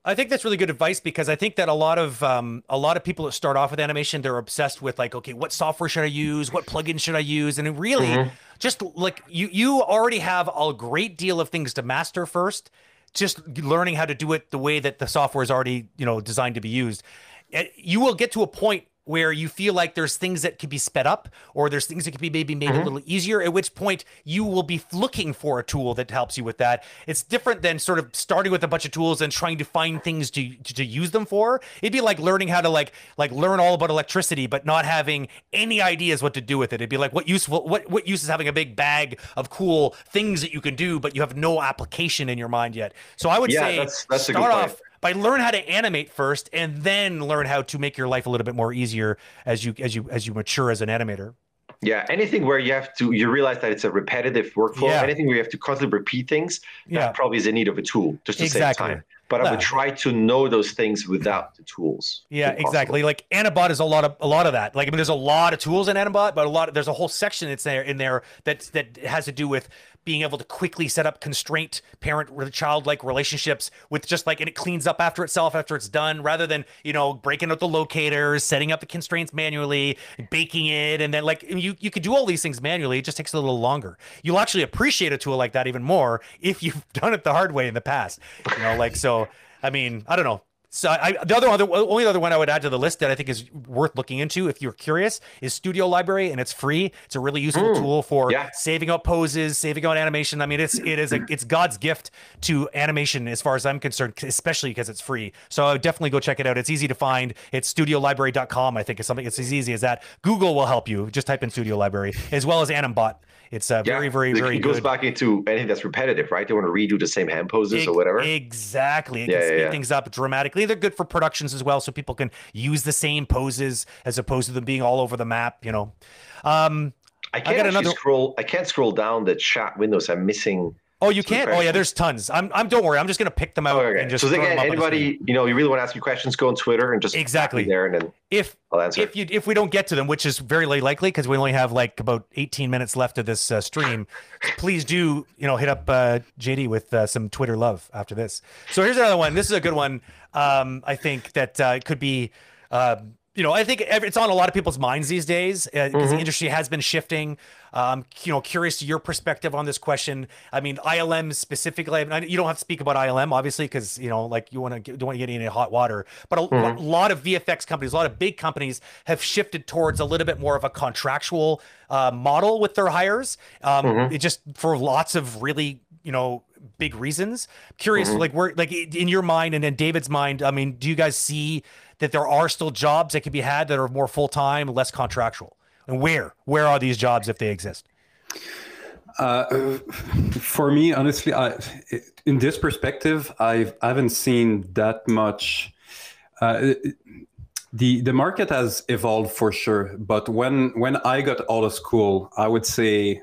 I think that's really good advice because I think that a lot of um, a lot of people that start off with animation, they're obsessed with like, okay, what software should I use? What plugin should I use? And really, Mhm. just like you, you already have a great deal of things to master first. Just learning how to do it the way that the software is already, you know, designed to be used. And You will get to a point where you feel like there's things that could be sped up or there's things that could be maybe made a mm-hmm. little easier at which point you will be looking for a tool that helps you with that. It's different than sort of starting with a bunch of tools and trying to find things to, to to use them for. It'd be like learning how to like like learn all about electricity but not having any ideas what to do with it. It'd be like what useful what what use is having a big bag of cool things that you can do but you have no application in your mind yet? So i would Yeah, say that's- that's a good start point. off by learn how to animate first and then learn how to make your life a little bit more easier as you as you as you mature as an animator. Yeah, anything where you have to, you realize that it's a repetitive workflow. Yeah. Anything where you have to constantly repeat things, Yeah. that probably is in need of a tool just to Exactly. save time. But I would try to know those things without the tools. Yeah, exactly. Like Animbot is a lot of a lot of that. Like I mean, there's a lot of tools in Animbot, but a lot of, there's a whole section that's there in there that that has to do with being able to quickly set up constraint parent child like relationships with just like and it cleans up after itself after it's done rather than you know breaking out the locators setting up the constraints manually baking it and then like you you could do all these things manually. It just takes a little longer. You'll actually appreciate a tool like that even more if you've <laughs> done it the hard way in the past you know like so i mean i don't know so I, the other, other only other one I would add to the list that I think is worth looking into if you're curious is Studio Library and it's free. It's a really useful Mm, tool for yeah. saving up poses, saving out animation. I mean, it's it is a it's God's gift to animation as far as I'm concerned, especially because it's free. So I would definitely go check it out. It's easy to find. It's studiolibrary.com. I think is something. It's as easy as that. Google will help you. Just type in Studio Library as well as Animbot. It's uh, Yeah, very very very It goes good. back into anything that's repetitive, right? They want to redo the same hand poses or whatever. Exactly. It Yeah, can yeah, speed yeah. things up dramatically. They're good for productions as well, so people can use the same poses as opposed to them being all over the map. You know. Um, I can't actually another- scroll. I can't scroll down the chat windows. I'm missing. Oh, you can't. Oh, yeah. There's tons. I'm. I'm. Don't worry. I'm just gonna pick them out Oh, okay. and just. so again, them up on the anybody, you know, you really want to ask me questions, go on Twitter and just Exactly. there, and then If I'll answer. if you if we don't get to them, which is very likely because we only have like about 18 minutes left of this uh, stream, please do you know hit up uh, JD with uh, some Twitter love after this. So here's another one. This is a good one. Um, I think that uh, it could be. Um, you know, I think it's on a lot of people's minds these days because Mm-hmm. the industry has been shifting. Um, you know, curious to your perspective on this question. I mean, ILM specifically. I mean, you don't have to speak about ILM, obviously, because you know, like you want to don't want to get any hot water. But a, Mm-hmm. a lot of VFX companies, a lot of big companies, have shifted towards a little bit more of a contractual uh, model with their hires. Um, Mm-hmm. It just for lots of really, you know, big reasons. Curious, Mm-hmm. like where, like in your mind and in David's mind. I mean, do you guys see that there are still jobs that can be had that are more full time, less contractual? And where? Where are these jobs if they exist? Uh, for me, honestly, I, in this perspective, I've, I haven't seen that much. Uh, the the market has evolved for sure, but when when I got out of school, I would say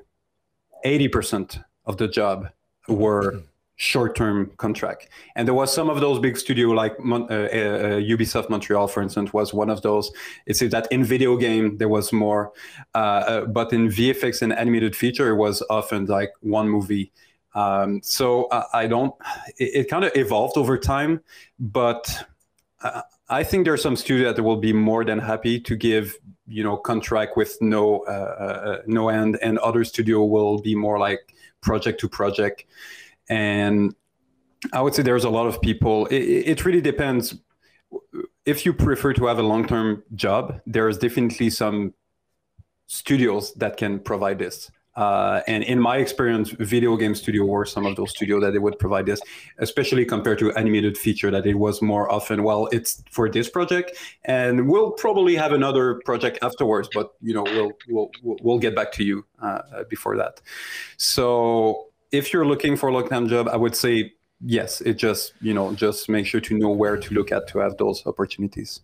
eighty percent of the job were short-term contract, and there was some of those big studio like uh, uh, Ubisoft Montreal, for instance, was one of those. It's that in video game there was more, uh, uh, but in VFX and animated feature it was often like one movie. Um, so I, I don't. It, it kind of evolved over time, but uh, I think there are some studios that will be more than happy to give you know contract with no uh, uh, no end, and other studio will be more like project to project. And I would say there's a lot of people. It, it really depends. If you prefer to have a long term job, there's definitely some studios that can provide this. Uh, and in my experience, video game studio were some of those studios that they would provide this, especially compared to animated feature that it was more often, well, it's for this project and we'll probably have another project afterwards, but you know, we'll, we'll, we'll- get back to you uh, before that. So if you're looking for a long-term job, I would say yes, it just, you know, just make sure to know where to look at to have those opportunities.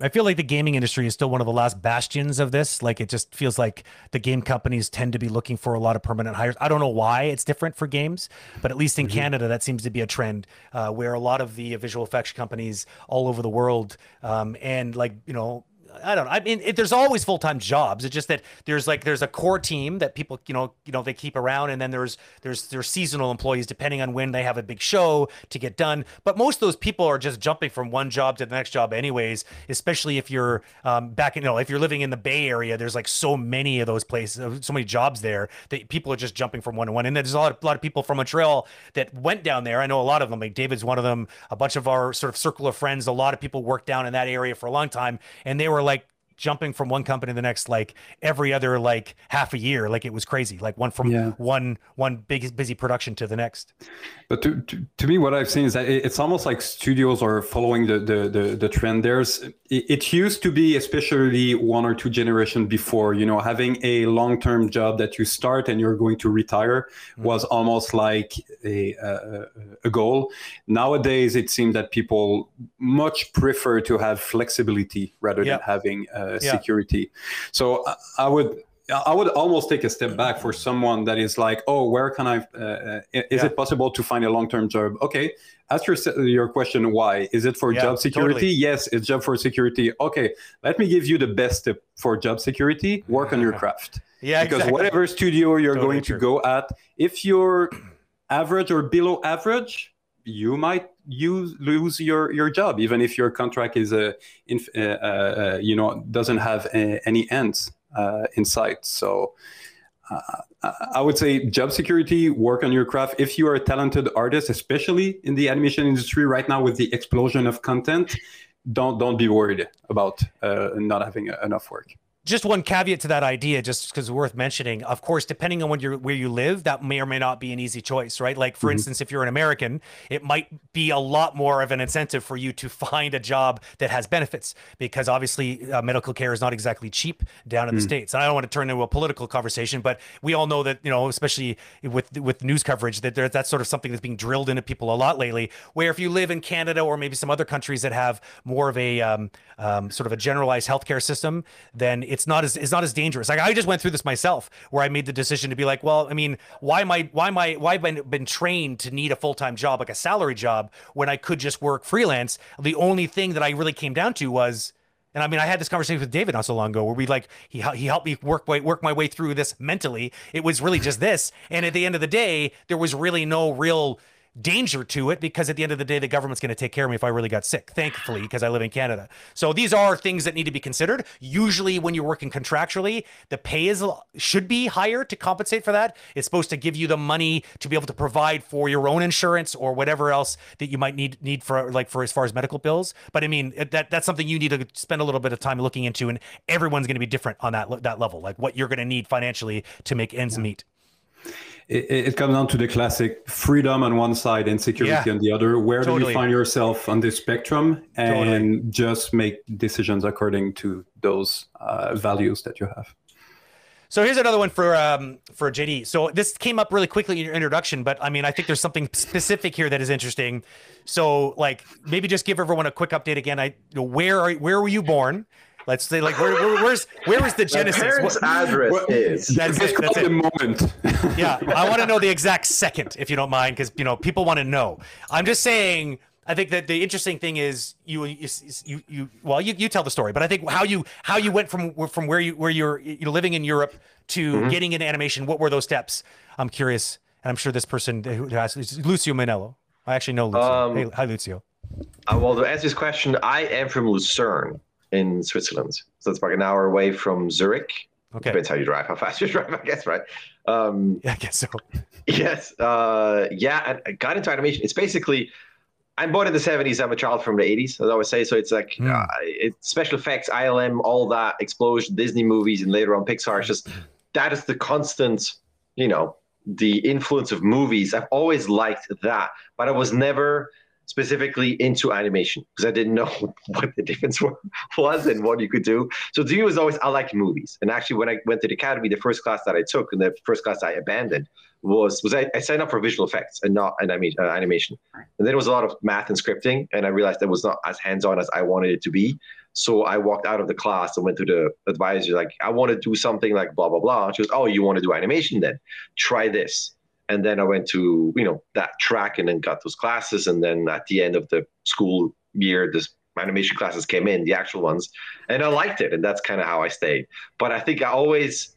I feel like the gaming industry is still one of the last bastions of this. Like it just feels like the game companies tend to be looking for a lot of permanent hires. I don't know why it's different for games, but at least in Canada, that seems to be a trend uh, where a lot of the visual effects companies all over the world um, and like you know. I don't know. I mean, it, there's always full time jobs. It's just that there's like there's a core team that people you know you know they keep around, and then there's there's there's seasonal employees depending on when they have a big show to get done. But most of those people are just jumping from one job to the next job, anyways. Especially if you're um, back in you know if you're living in the Bay Area, there's like so many of those places, so many jobs there that people are just jumping from one to one. And there's a lot of, a lot of people from Montreal that went down there. I know a lot of them. Like David's one of them. A bunch of our sort of circle of friends. A lot of people worked down in that area for a long time, and they were like jumping from one company to the next like every other like half a year like it was crazy like one from Yeah. one one big busy production to the next But to, to, to me, what I've seen is that it's almost like studios are following the the, the, the trend. There's it, it used to be, especially one or two generation before, you know, having a long term job that you start and you're going to retire was almost like a, a a goal. Nowadays, it seems that people much prefer to have flexibility rather Yeah. than having uh, Yeah. security. So I, I would. I would almost take a step back for someone that is like, oh, where can I? Uh, uh, is Yeah. it possible to find a long-term job? Okay, ask your your question. Why is it for Yeah, job security? totally. Yes, it's job for security. Okay, let me give you the best tip for job security. Work on your <laughs> craft. yeah because exactly. whatever studio you're Totally going true. to go at, if you're average or below average, you might use lose your your job, even if your contract is a, uh, uh, uh, you know, doesn't have uh, any ends uh, in sight. So. I- I would say job security, work on your craft. If you are a talented artist, especially in the animation industry right now with the explosion of content, don't don't be worried about uh, not having enough work. Just one caveat to that idea, just because it's worth mentioning. Of course, depending on when you're where you live, that may or may not be an easy choice, right? Like for instance, if you're an American, it might be a lot more of an incentive for you to find a job that has benefits, because obviously uh, medical care is not exactly cheap down in the states. And I don't want to turn into a political conversation, but we all know that you know, especially with with news coverage, that there, that's sort of something that's being drilled into people a lot lately. Where if you live in Canada or maybe some other countries that have more of a um, um, sort of a generalized healthcare system, then it's not as it's not as dangerous. Like I just went through this myself, where I made the decision to be like, well, I mean, why am I why am I why have I been, trained to need a full time job like a salary job when I could just work freelance? The only thing that I really came down to was. And I mean, I had this conversation with David not so long ago, where we like he he helped me work way, work my way through this mentally. It was really just this, and at the end of the day, there was really no real danger to it because at the end of the day the government's going to take care of me if I really got sick thankfully because I live in Canada. So these are things that need to be considered. Usually when you're working contractually the pay is should be higher to compensate for that. It's supposed to give you the money to be able to provide for your own insurance or whatever else that you might need need for like for as far as medical bills. But I mean that that's something you need to spend a little bit of time looking into and everyone's going to be different on that that level like what you're going to need financially to make ends meet it, it comes down to the classic freedom on one side and security Yeah. on the other. Where do you find yourself on this spectrum, and Totally. just make decisions according to those uh, values that you have. So here's another one for um, for JD. So this came up really quickly in your introduction, but I mean, I think there's something specific here that is interesting. So like, maybe just give everyone a quick update again. I where are where were you born? Let's say like where, where where's where was the genesis? parents' What- address Well, is. That's Let's it. That's it it. a moment. <laughs> yeah, I want to know the exact second, if you don't mind, because you know people want to know. I'm just saying. I think that the interesting thing is you you you, you well you, you tell the story, but I think how you how you went from from where you where you're you know living in Europe to getting into animation. What were those steps? I'm curious, and I'm sure this person who asked is Lucio Manello. I actually know Lucio. Um, hey, hi Lucio. Uh, well, to answer this question, I am from Lucerne in Switzerland. So it's about an hour away from Zurich. Okay, Depends how you drive, how fast you <laughs> drive, I guess, right? Um, yeah, I guess so. <laughs> yes. Uh, yeah, and I got into animation. It's basically, I'm born in the 70s. I'm a child from the 80s, as I always say. So it's like Hmm. uh, it's special effects, ILM, all that, explosion, Disney movies, and later on Pixar. It's just that is the constant, you know, the influence of movies. I've always liked that, but I was never specifically into animation because I didn't know <laughs> what the difference wa- was and what you could do. So to me, was always I like movies. And actually, when I went to the academy, the first class that I took and the first class I abandoned was was I, I signed up for visual effects and not anima- uh, animation. And then it was a lot of math and scripting, and I realized that was not as hands on as I wanted it to be. So I walked out of the class and went to the advisor, like, I want to do something like blah blah blah. She goes, Oh, you want to do animation? Then try this. And then I went to you know that track and then got those classes. And then at the end of the school year, this animation classes came in, the actual ones, and I liked it, and that's kind of how I stayed. But I think I always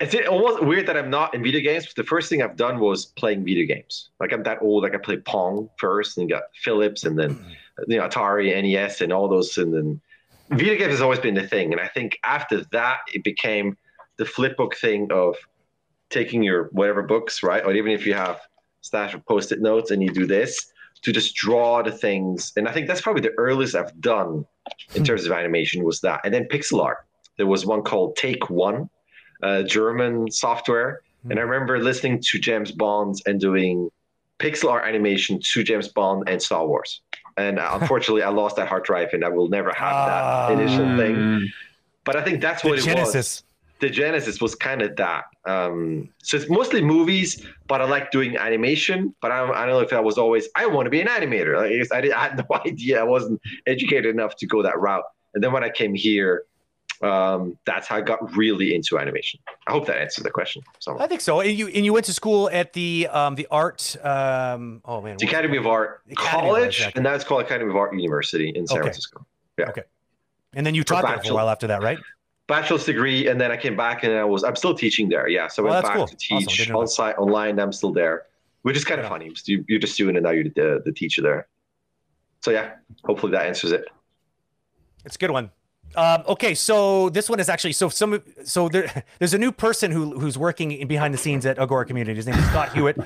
it's almost weird that I'm not in video games. But the first thing I've done was playing video games. Like I'm that old. Like I played Pong first, and got Philips, and then mm-hmm. you know Atari, NES, and all those. And then video games has always been the thing. And I think after that, it became the flip book thing of taking your whatever books, right? Or even if you have stash of post-it notes and you do this, to just draw the things. And I think that's probably the earliest I've done in terms of animation was that. And then pixel art. There was one called Take One, uh, German software. And I remember listening to James Bond and doing pixel art animation to James Bond and Star Wars. And <laughs> unfortunately, I lost that hard drive, and I will never have that initial thing. But I think that's what it was Genesis. The genesis was kind of that. Um, so it's mostly movies, but I like doing animation. But I, I don't know if that was always I want to be an animator. Like, I, guess I, did, <laughs> I had no idea. I wasn't educated enough to go that route. And then when I came here, um, that's how I got really into animation. I hope that answers the question. I think so. And you and you went to school at the um the art um oh man the Academy of? Art Academy College, exactly. and now it's called Academy of Art University in San Okay. Francisco. Yeah. Okay. And then you taught there for a while after that, right? Bachelor's degree and then I came back and I was I'm still teaching there. Yeah, so I Oh, went back cool. to teach that. on site, online. I'm still there, which is kind of funny. You, you're the student and now you're the, the teacher there. So yeah, hopefully that answers it. It's a good one. Um, okay, so this one is actually so some so there, <laughs> there's a new person who who's working in behind the scenes at Agora Community. His name is Scott Hewitt.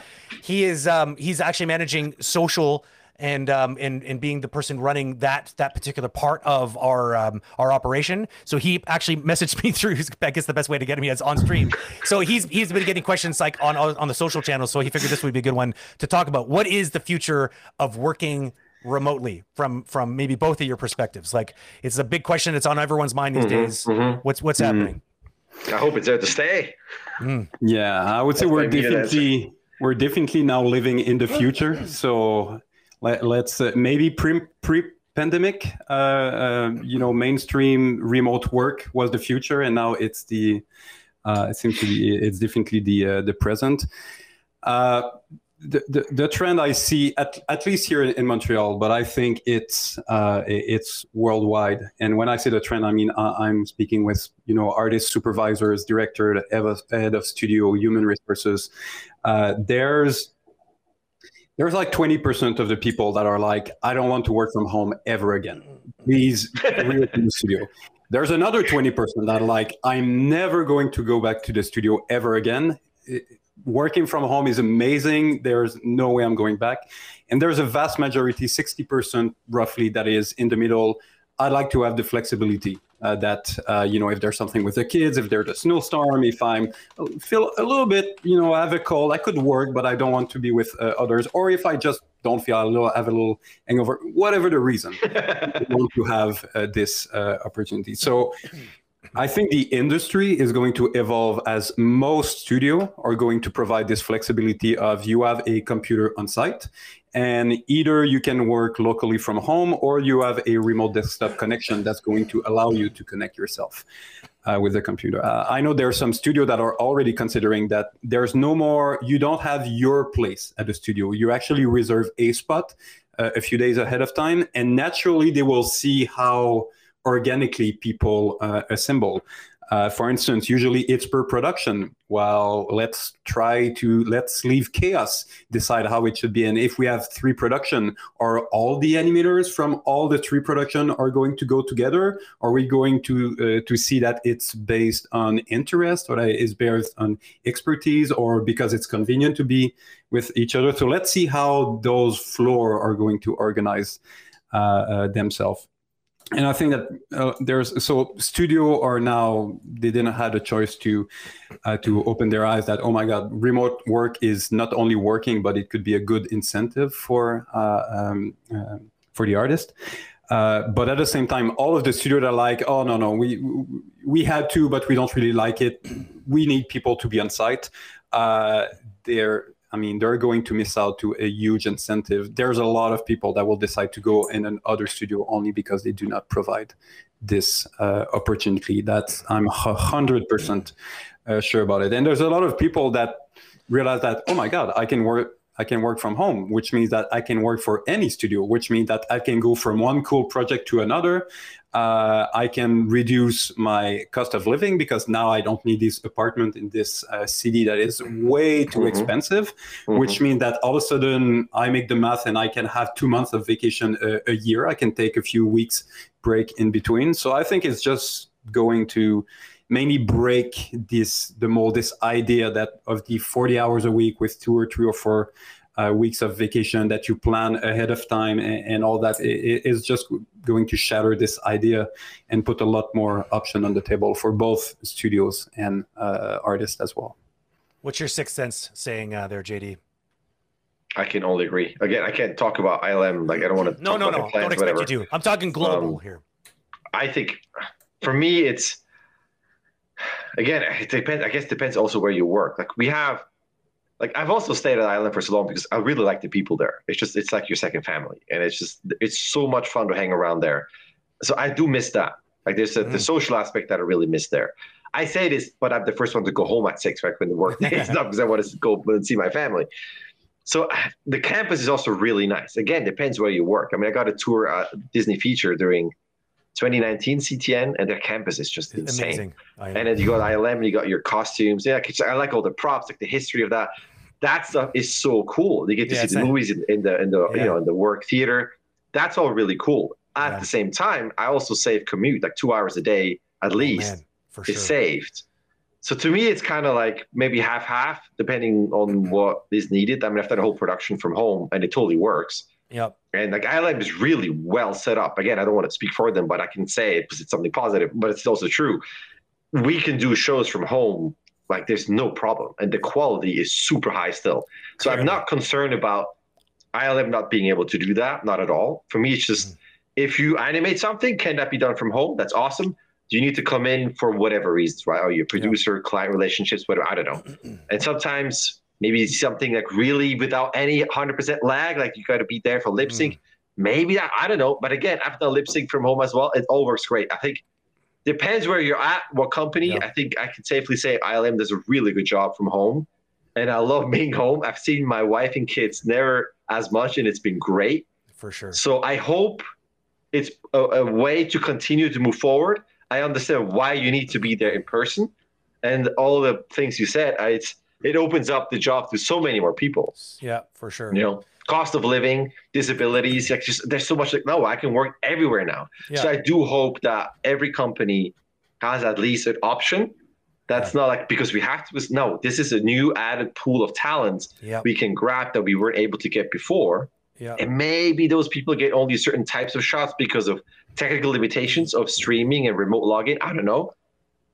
He is um, he's actually managing social and um, and and being the person running that that particular part of our um, our operation. So he actually <laughs> messaged me through. I guess the best way to get him is on stream. So he's he's been getting questions like on on the social channels. So he figured this would be a good one to talk about. What is the future of working? remotely from from maybe both of your perspectives like it's a big question it's on everyone's mind these Mhm, days mhm. what's what's Mhm. happening I hope it's there to stay. Yeah, I would say That's we're definitely we're definitely now living in the future. So let, let's uh, maybe pre pre pandemic, uh, uh, you know, mainstream remote work was the future, and now it's the uh, it seems to be it's definitely the uh, the present. Uh, the, the, the trend I see at, at least here in Montreal, but I think it's it's worldwide. And when I say the trend, I mean I, I'm speaking with you know artists, supervisors, director, head of, studio, human resources. There's there's like 20% of the people that are like, I don't want to work from home ever again. Please reopen the studio. There's another 20% that are like, I'm never going to go back to the studio ever again. It- working from home is amazing. There's no way I'm going back. And there's a vast majority, 60% roughly, that is in the middle. I'd like to have the flexibility uh, that, uh, you know, if there's something with the kids, if there's a snowstorm, if I'm feel a little bit, you know, I have a cold, I could work, but I don't want to be with uh, others. Or if I just don't feel a little, have a little hangover, whatever the reason, <laughs> I want to have uh, this uh, opportunity. So I think the industry is going to evolve as most studio are going to provide this flexibility of you have a computer on site and either you can work locally from home or you have a remote desktop connection that's going to allow you to connect yourself uh, with the computer. Uh, I know there are some studio that are already considering that there's no more, you don't have your place at the studio. You actually reserve a spot uh, a few days ahead of time, and naturally they will see how organically people uh, assemble. Uh, for instance, usually it's per production. Well, let's try to let's leave chaos decide how it should be. And if we have three production, are all the animators from all the three production are going to go together? Are we going to uh, to see that it's based on interest or is based on expertise or because it's convenient to be with each other? So let's see how those floor are going to organize uh, uh, themselves and I think that uh, there's so studio are now they didn't have a choice to uh, to open their eyes that oh my god remote work is not only working but it could be a good incentive for uh, um, uh, for the artist. Uh, but at the same time, all of the studios are like, oh no no we we had to, but we don't really like it. We need people to be on site. Uh, they're I mean, they're going to miss out to a huge incentive. There's a lot of people that will decide to go in another studio only because they do not provide this uh, opportunity. That's I'm hundred percent uh, sure about it. And there's a lot of people that realize that oh my god, I can work. I can work from home, which means that I can work for any studio, which means that I can go from one cool project to another. Uh, I can reduce my cost of living because now I don't need this apartment in this uh, city that is way too Mhm. expensive, Mhm. which means that all of a sudden I make the math and I can have two months of vacation a, a year. I can take a few weeks break in between. So I think it's just going to mainly break this the mold, this idea that of the 40 hours a week with two or three or four uh, weeks of vacation that you plan ahead of time and, and all that it is just going to shatter this idea and put a lot more option on the table for both studios and uh, artists as well. What's your sixth sense saying uh, there, JD? I can only agree. Again, I can't talk about ILM. Like I don't want to. No, no, no. Plans, don't expect whatever. you to. I'm talking global um, here. I think, for me, it's again. It depends. I guess it depends also where you work. Like we have like I've also stayed at ILM for so long because I really like the people there. It's just it's like your second family, and it's just it's so much fun to hang around there. So I do miss that. Like there's a, mm. the social aspect that I really miss there. I say this, but I'm the first one to go home at six, right, when the work <laughs> day is done, because I want to go and see my family. So the campus is also really nice. Again, depends where you work. I mean, I got a tour at Disney Feature during 2019 CTN, and their campus is just insane. And then you got ILM, you got your costumes. Yeah, I like all the props, like the history of that. That stuff is so cool. You get to yeah, see the movies in, in, the in the yeah. you know in the work theater. That's all really cool. At yeah. the same time, I also save commute like two hours a day at oh, least. Man, for sure. Is saved. So to me, it's kind of like maybe half half, depending on what is needed. I mean, I've done a whole production from home, and it totally works. Yep. And like ILM is really well set up. Again, I don't want to speak for them, but I can say it because it's something positive, but it's also true. We can do shows from home like there's no problem. And the quality is super high still. So I'm not concerned about ILM not being able to do that. Not at all. For me, it's just mm-hmm. if you animate something, can that be done from home? That's awesome. Do you need to come in for whatever reasons, right? Or your producer, client relationships, whatever. I don't know. <clears throat> and sometimes maybe something like really without any 100% lag, like you got to be there for lip sync. Mm. Maybe that, I don't know. But again, I've done lip sync from home as well. It all works great. I think depends where you're at, what company. Yeah. I think I can safely say ILM does a really good job from home. And I love being home. I've seen my wife and kids never as much, and it's been great. For sure. So I hope it's a, a way to continue to move forward. I understand why you need to be there in person and all the things you said. I, it's it opens up the job to so many more people. Yeah, for sure. You know, cost of living, disabilities, like just there's so much like no, I can work everywhere now. Yeah. So I do hope that every company has at least an option. That's yeah. not like because we have to. No, this is a new added pool of talent yep. we can grab that we weren't able to get before. Yeah. And maybe those people get only certain types of shots because of technical limitations of streaming and remote login. I don't know.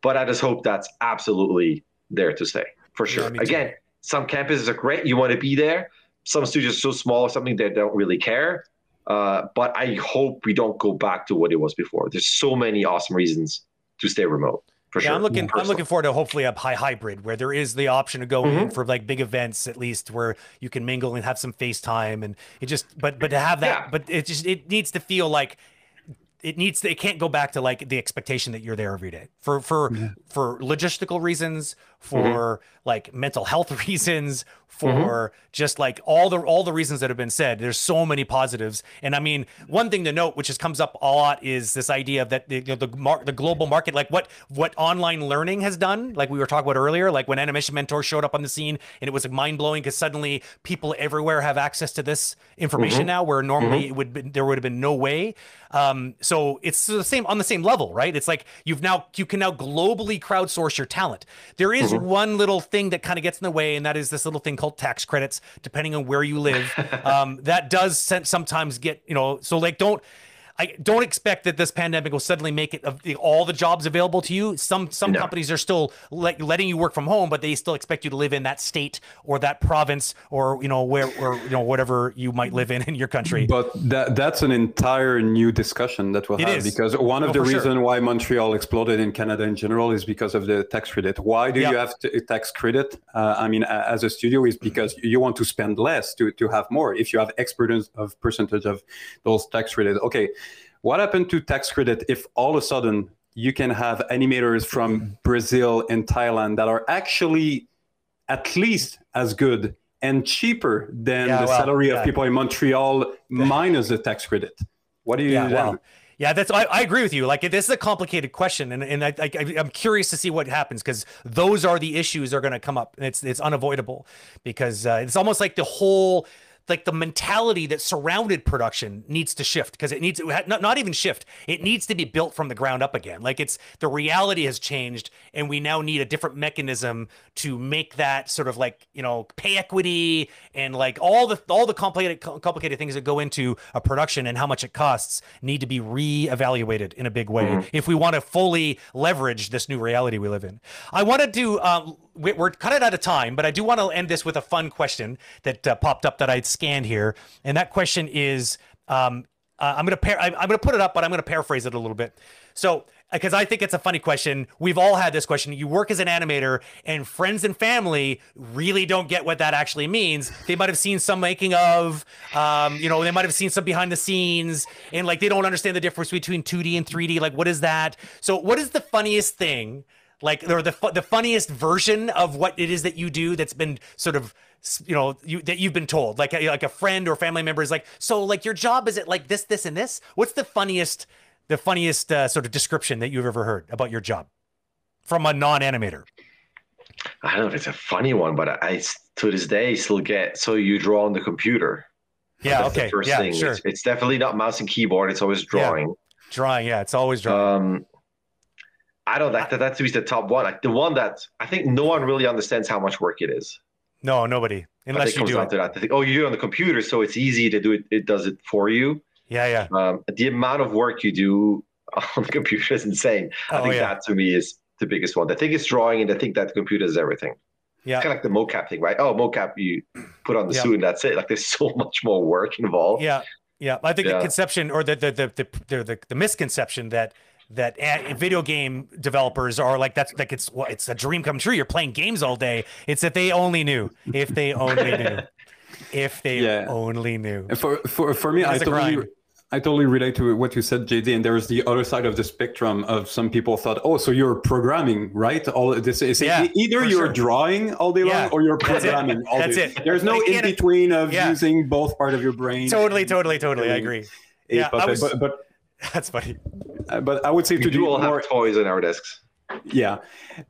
But I just hope that's absolutely there to stay for sure. Yeah, Again, some campuses are great. You want to be there. Some studios are so small or something they don't really care. Uh, but I hope we don't go back to what it was before. There's so many awesome reasons to stay remote. For yeah, sure. I'm looking. I'm looking forward to hopefully a high hybrid where there is the option to go mm-hmm. in for like big events at least where you can mingle and have some FaceTime and it just. But but to have that, yeah. but it just it needs to feel like it needs to, it can't go back to like the expectation that you're there every day for for yeah. for logistical reasons for mm-hmm. like mental health <laughs> reasons for mm-hmm. just like all the all the reasons that have been said there's so many positives and i mean one thing to note which just comes up a lot is this idea that the the, mar- the global market like what what online learning has done like we were talking about earlier like when animation mentor showed up on the scene and it was like mind-blowing because suddenly people everywhere have access to this information mm-hmm. now where normally mm-hmm. it would be, there would have been no way um, so it's the same on the same level right it's like you've now you can now globally crowdsource your talent there is mm-hmm. one little thing that kind of gets in the way, and that is this little thing called tax credits, depending on where you live. <laughs> um, that does sometimes get, you know, so like don't I don't expect that this pandemic will suddenly make it all the jobs available to you. Some some no. companies are still let, letting you work from home, but they still expect you to live in that state or that province or you know where or you know whatever you might live in in your country. But that that's an entire new discussion that we'll it have is. because one of oh, the reasons sure. why Montreal exploded in Canada in general is because of the tax credit. Why do yep. you have to, tax credit? Uh, I mean, as a studio, is because you want to spend less to to have more. If you have experience of percentage of those tax credits, okay what happened to tax credit if all of a sudden you can have animators from Brazil and Thailand that are actually at least as good and cheaper than yeah, the well, salary yeah. of people in Montreal minus the tax credit? What do you yeah, do yeah, that's I, I, agree with you. Like this is a complicated question, and and I, I am curious to see what happens because those are the issues that are going to come up, and it's it's unavoidable because uh, it's almost like the whole like the mentality that surrounded production needs to shift because it needs not, not even shift it needs to be built from the ground up again like it's the reality has changed and we now need a different mechanism to make that sort of like you know pay equity and like all the all the complicated complicated things that go into a production and how much it costs need to be re-evaluated in a big way mm-hmm. if we want to fully leverage this new reality we live in i wanted to um, we're kind of out of time, but I do want to end this with a fun question that uh, popped up that I'd scanned here, and that question is, um, uh, I'm gonna par- I'm gonna put it up, but I'm gonna paraphrase it a little bit. So, because I think it's a funny question, we've all had this question. You work as an animator, and friends and family really don't get what that actually means. They might have seen some making of, um, you know, they might have seen some behind the scenes, and like they don't understand the difference between 2D and 3D. Like, what is that? So, what is the funniest thing? Like or the the funniest version of what it is that you do that's been sort of you know you that you've been told. Like a, like a friend or family member is like so like your job is it like this this and this? What's the funniest the funniest uh, sort of description that you've ever heard about your job from a non-animator? I don't know if it's a funny one but i to this day still get so you draw on the computer. Yeah That's okay. the first yeah, thing. sure. It's, it's, definitely not mouse and keyboard. It's always drawing. Yeah. drawing yeah it's always drawing. Um I don't like that. That to be the top one. Like the one that I think no one really understands how much work it is. No, nobody. Unless you do it. that. Think, oh, you do it on the computer, so it's easy to do it. It does it for you. Yeah, yeah. Um, the amount of work you do <laughs> on the computer is insane. Oh, I think yeah. that to me is the biggest one. I think it's drawing, and I think that the computer is everything. Yeah, it's kind of like the mocap thing, right? Oh, mocap, you put on the yeah. suit, and that's it. Like there's <laughs> so much more work involved. Yeah, yeah. I think yeah. the conception or the the the the, the, the misconception that that eh, video game developers are like that's like it's well, it's a dream come true. You're playing games all day. It's that they only knew if they only knew <laughs> if they yeah. only knew. For for for me, I totally I totally relate to what you said, JD. And there's the other side of the spectrum of some people thought, oh, so you're programming, right? All this is yeah, either you're sure. drawing all day yeah. long or you're programming all That's day. It. There's no in between of yeah. using both part of your brain. Totally, totally, totally. I agree. Yeah, I was, but, but <laughs> That's funny. Uh, but I would say we to do all more, have toys in our desks. Yeah,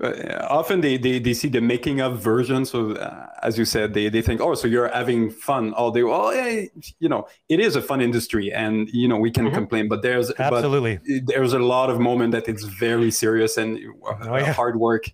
uh, often they, they they see the making of version. So uh, as you said, they they think, oh, so you're having fun all day. Well, hey, you know, it is a fun industry, and you know we can mm-hmm. complain, but there's absolutely but there's a lot of moment that it's very serious and uh, oh, yeah. hard work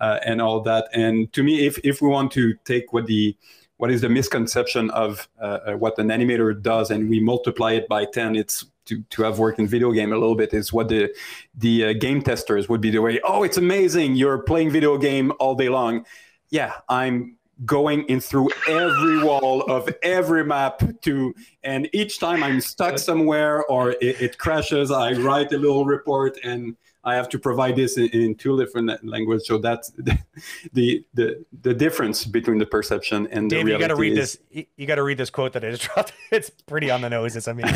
uh, and all that. And to me, if if we want to take what the what is the misconception of uh, what an animator does and we multiply it by 10 it's to, to have worked in video game a little bit is what the the uh, game testers would be doing. oh it's amazing you're playing video game all day long yeah i'm going in through every wall of every map to and each time i'm stuck somewhere or it, it crashes i write a little report and I have to provide this in, in two different languages. So that's the, <laughs> the, the the difference between the perception and Dave, the reality. You got to read is... this. You got to read this quote that I just dropped. <laughs> It's pretty on the nose. It's, I mean,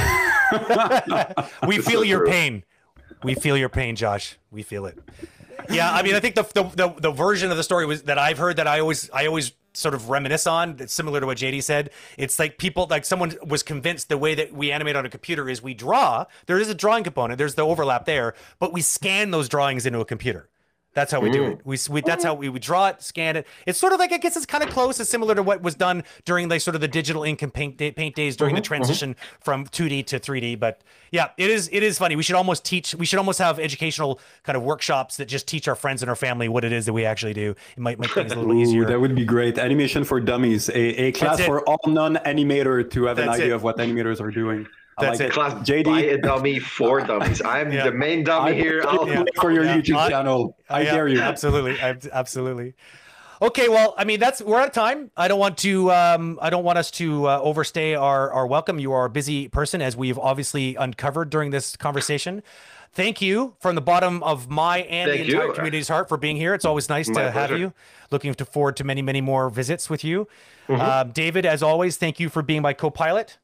<laughs> we feel your pain. We feel your pain, Josh. We feel it. Yeah, I mean, I think the, the the the version of the story was that I've heard that I always I always sort of reminisce on. It's similar to what JD said. It's like people, like someone was convinced the way that we animate on a computer is we draw. There is a drawing component. There's the overlap there, but we scan those drawings into a computer. That's how we do it. We, we that's how we, we draw it, scan it. It's sort of like I guess it's kind of close. It's similar to what was done during like sort of the digital ink and paint, day, paint days during mm-hmm, the transition mm-hmm. from 2D to 3D. But yeah, it is it is funny. We should almost teach. We should almost have educational kind of workshops that just teach our friends and our family what it is that we actually do. It might make things a little Ooh, easier. That would be great. Animation for dummies, a, a class for all non-animator to have that's an idea it. of what animators are doing. That's like it. Class JD. Buy a dummy for <laughs> dummies. I'm yeah. the main dummy I, here. <laughs> I'll yeah. <laughs> for your yeah. YouTube channel. I, dare you. Absolutely. absolutely. Okay, well, I mean that's we're out of time. I don't want to. Um, I don't want us to uh, overstay our our welcome. You are a busy person, as we've obviously uncovered during this conversation. Thank you from the bottom of my and thank the entire you. community's heart for being here. It's always nice my to pleasure. have you. Looking forward to many, many more visits with you. Mm-hmm. Uh, David, as always, thank you for being my co-pilot.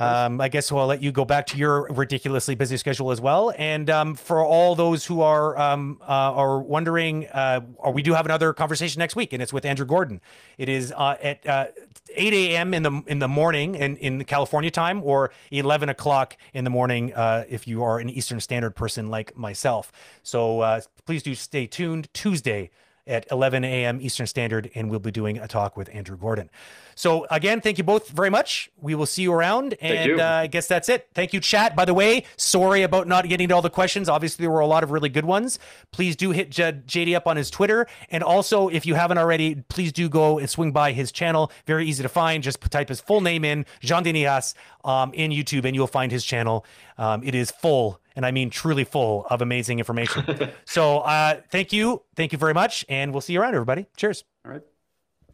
Um, I guess I'll let you go back to your ridiculously busy schedule as well. And um, for all those who are um, uh, are wondering, uh, we do have another conversation next week, and it's with Andrew Gordon. It is uh, at uh, 8 a.m. in the in the morning in, in California time, or 11 o'clock in the morning uh, if you are an Eastern Standard person like myself. So uh, please do stay tuned. Tuesday at 11 a.m. Eastern Standard, and we'll be doing a talk with Andrew Gordon. So again, thank you both very much. We will see you around, and. Uh, I guess that's it. Thank you, chat. By the way, sorry about not getting to all the questions. Obviously, there were a lot of really good ones. Please do hit J- JD up on his Twitter, and also if you haven't already, please do go and swing by his channel. Very easy to find. Just type his full name in, Jean Denis Haas, um, in YouTube, and you'll find his channel. Um, it is full, and I mean truly full of amazing information. <laughs> so uh, thank you, thank you very much, and we'll see you around, everybody. Cheers. All right.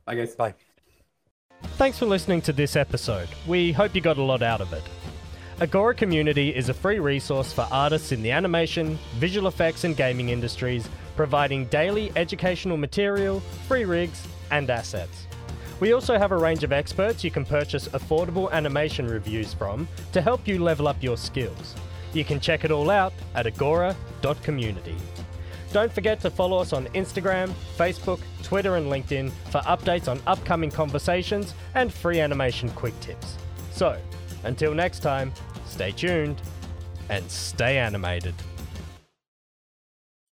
Bye, guys. Bye. Thanks for listening to this episode. We hope you got a lot out of it. Agora Community is a free resource for artists in the animation, visual effects, and gaming industries, providing daily educational material, free rigs, and assets. We also have a range of experts you can purchase affordable animation reviews from to help you level up your skills. You can check it all out at agora.community. Don't forget to follow us on Instagram, Facebook, Twitter, and LinkedIn for updates on upcoming conversations and free animation quick tips. So, until next time, stay tuned and stay animated.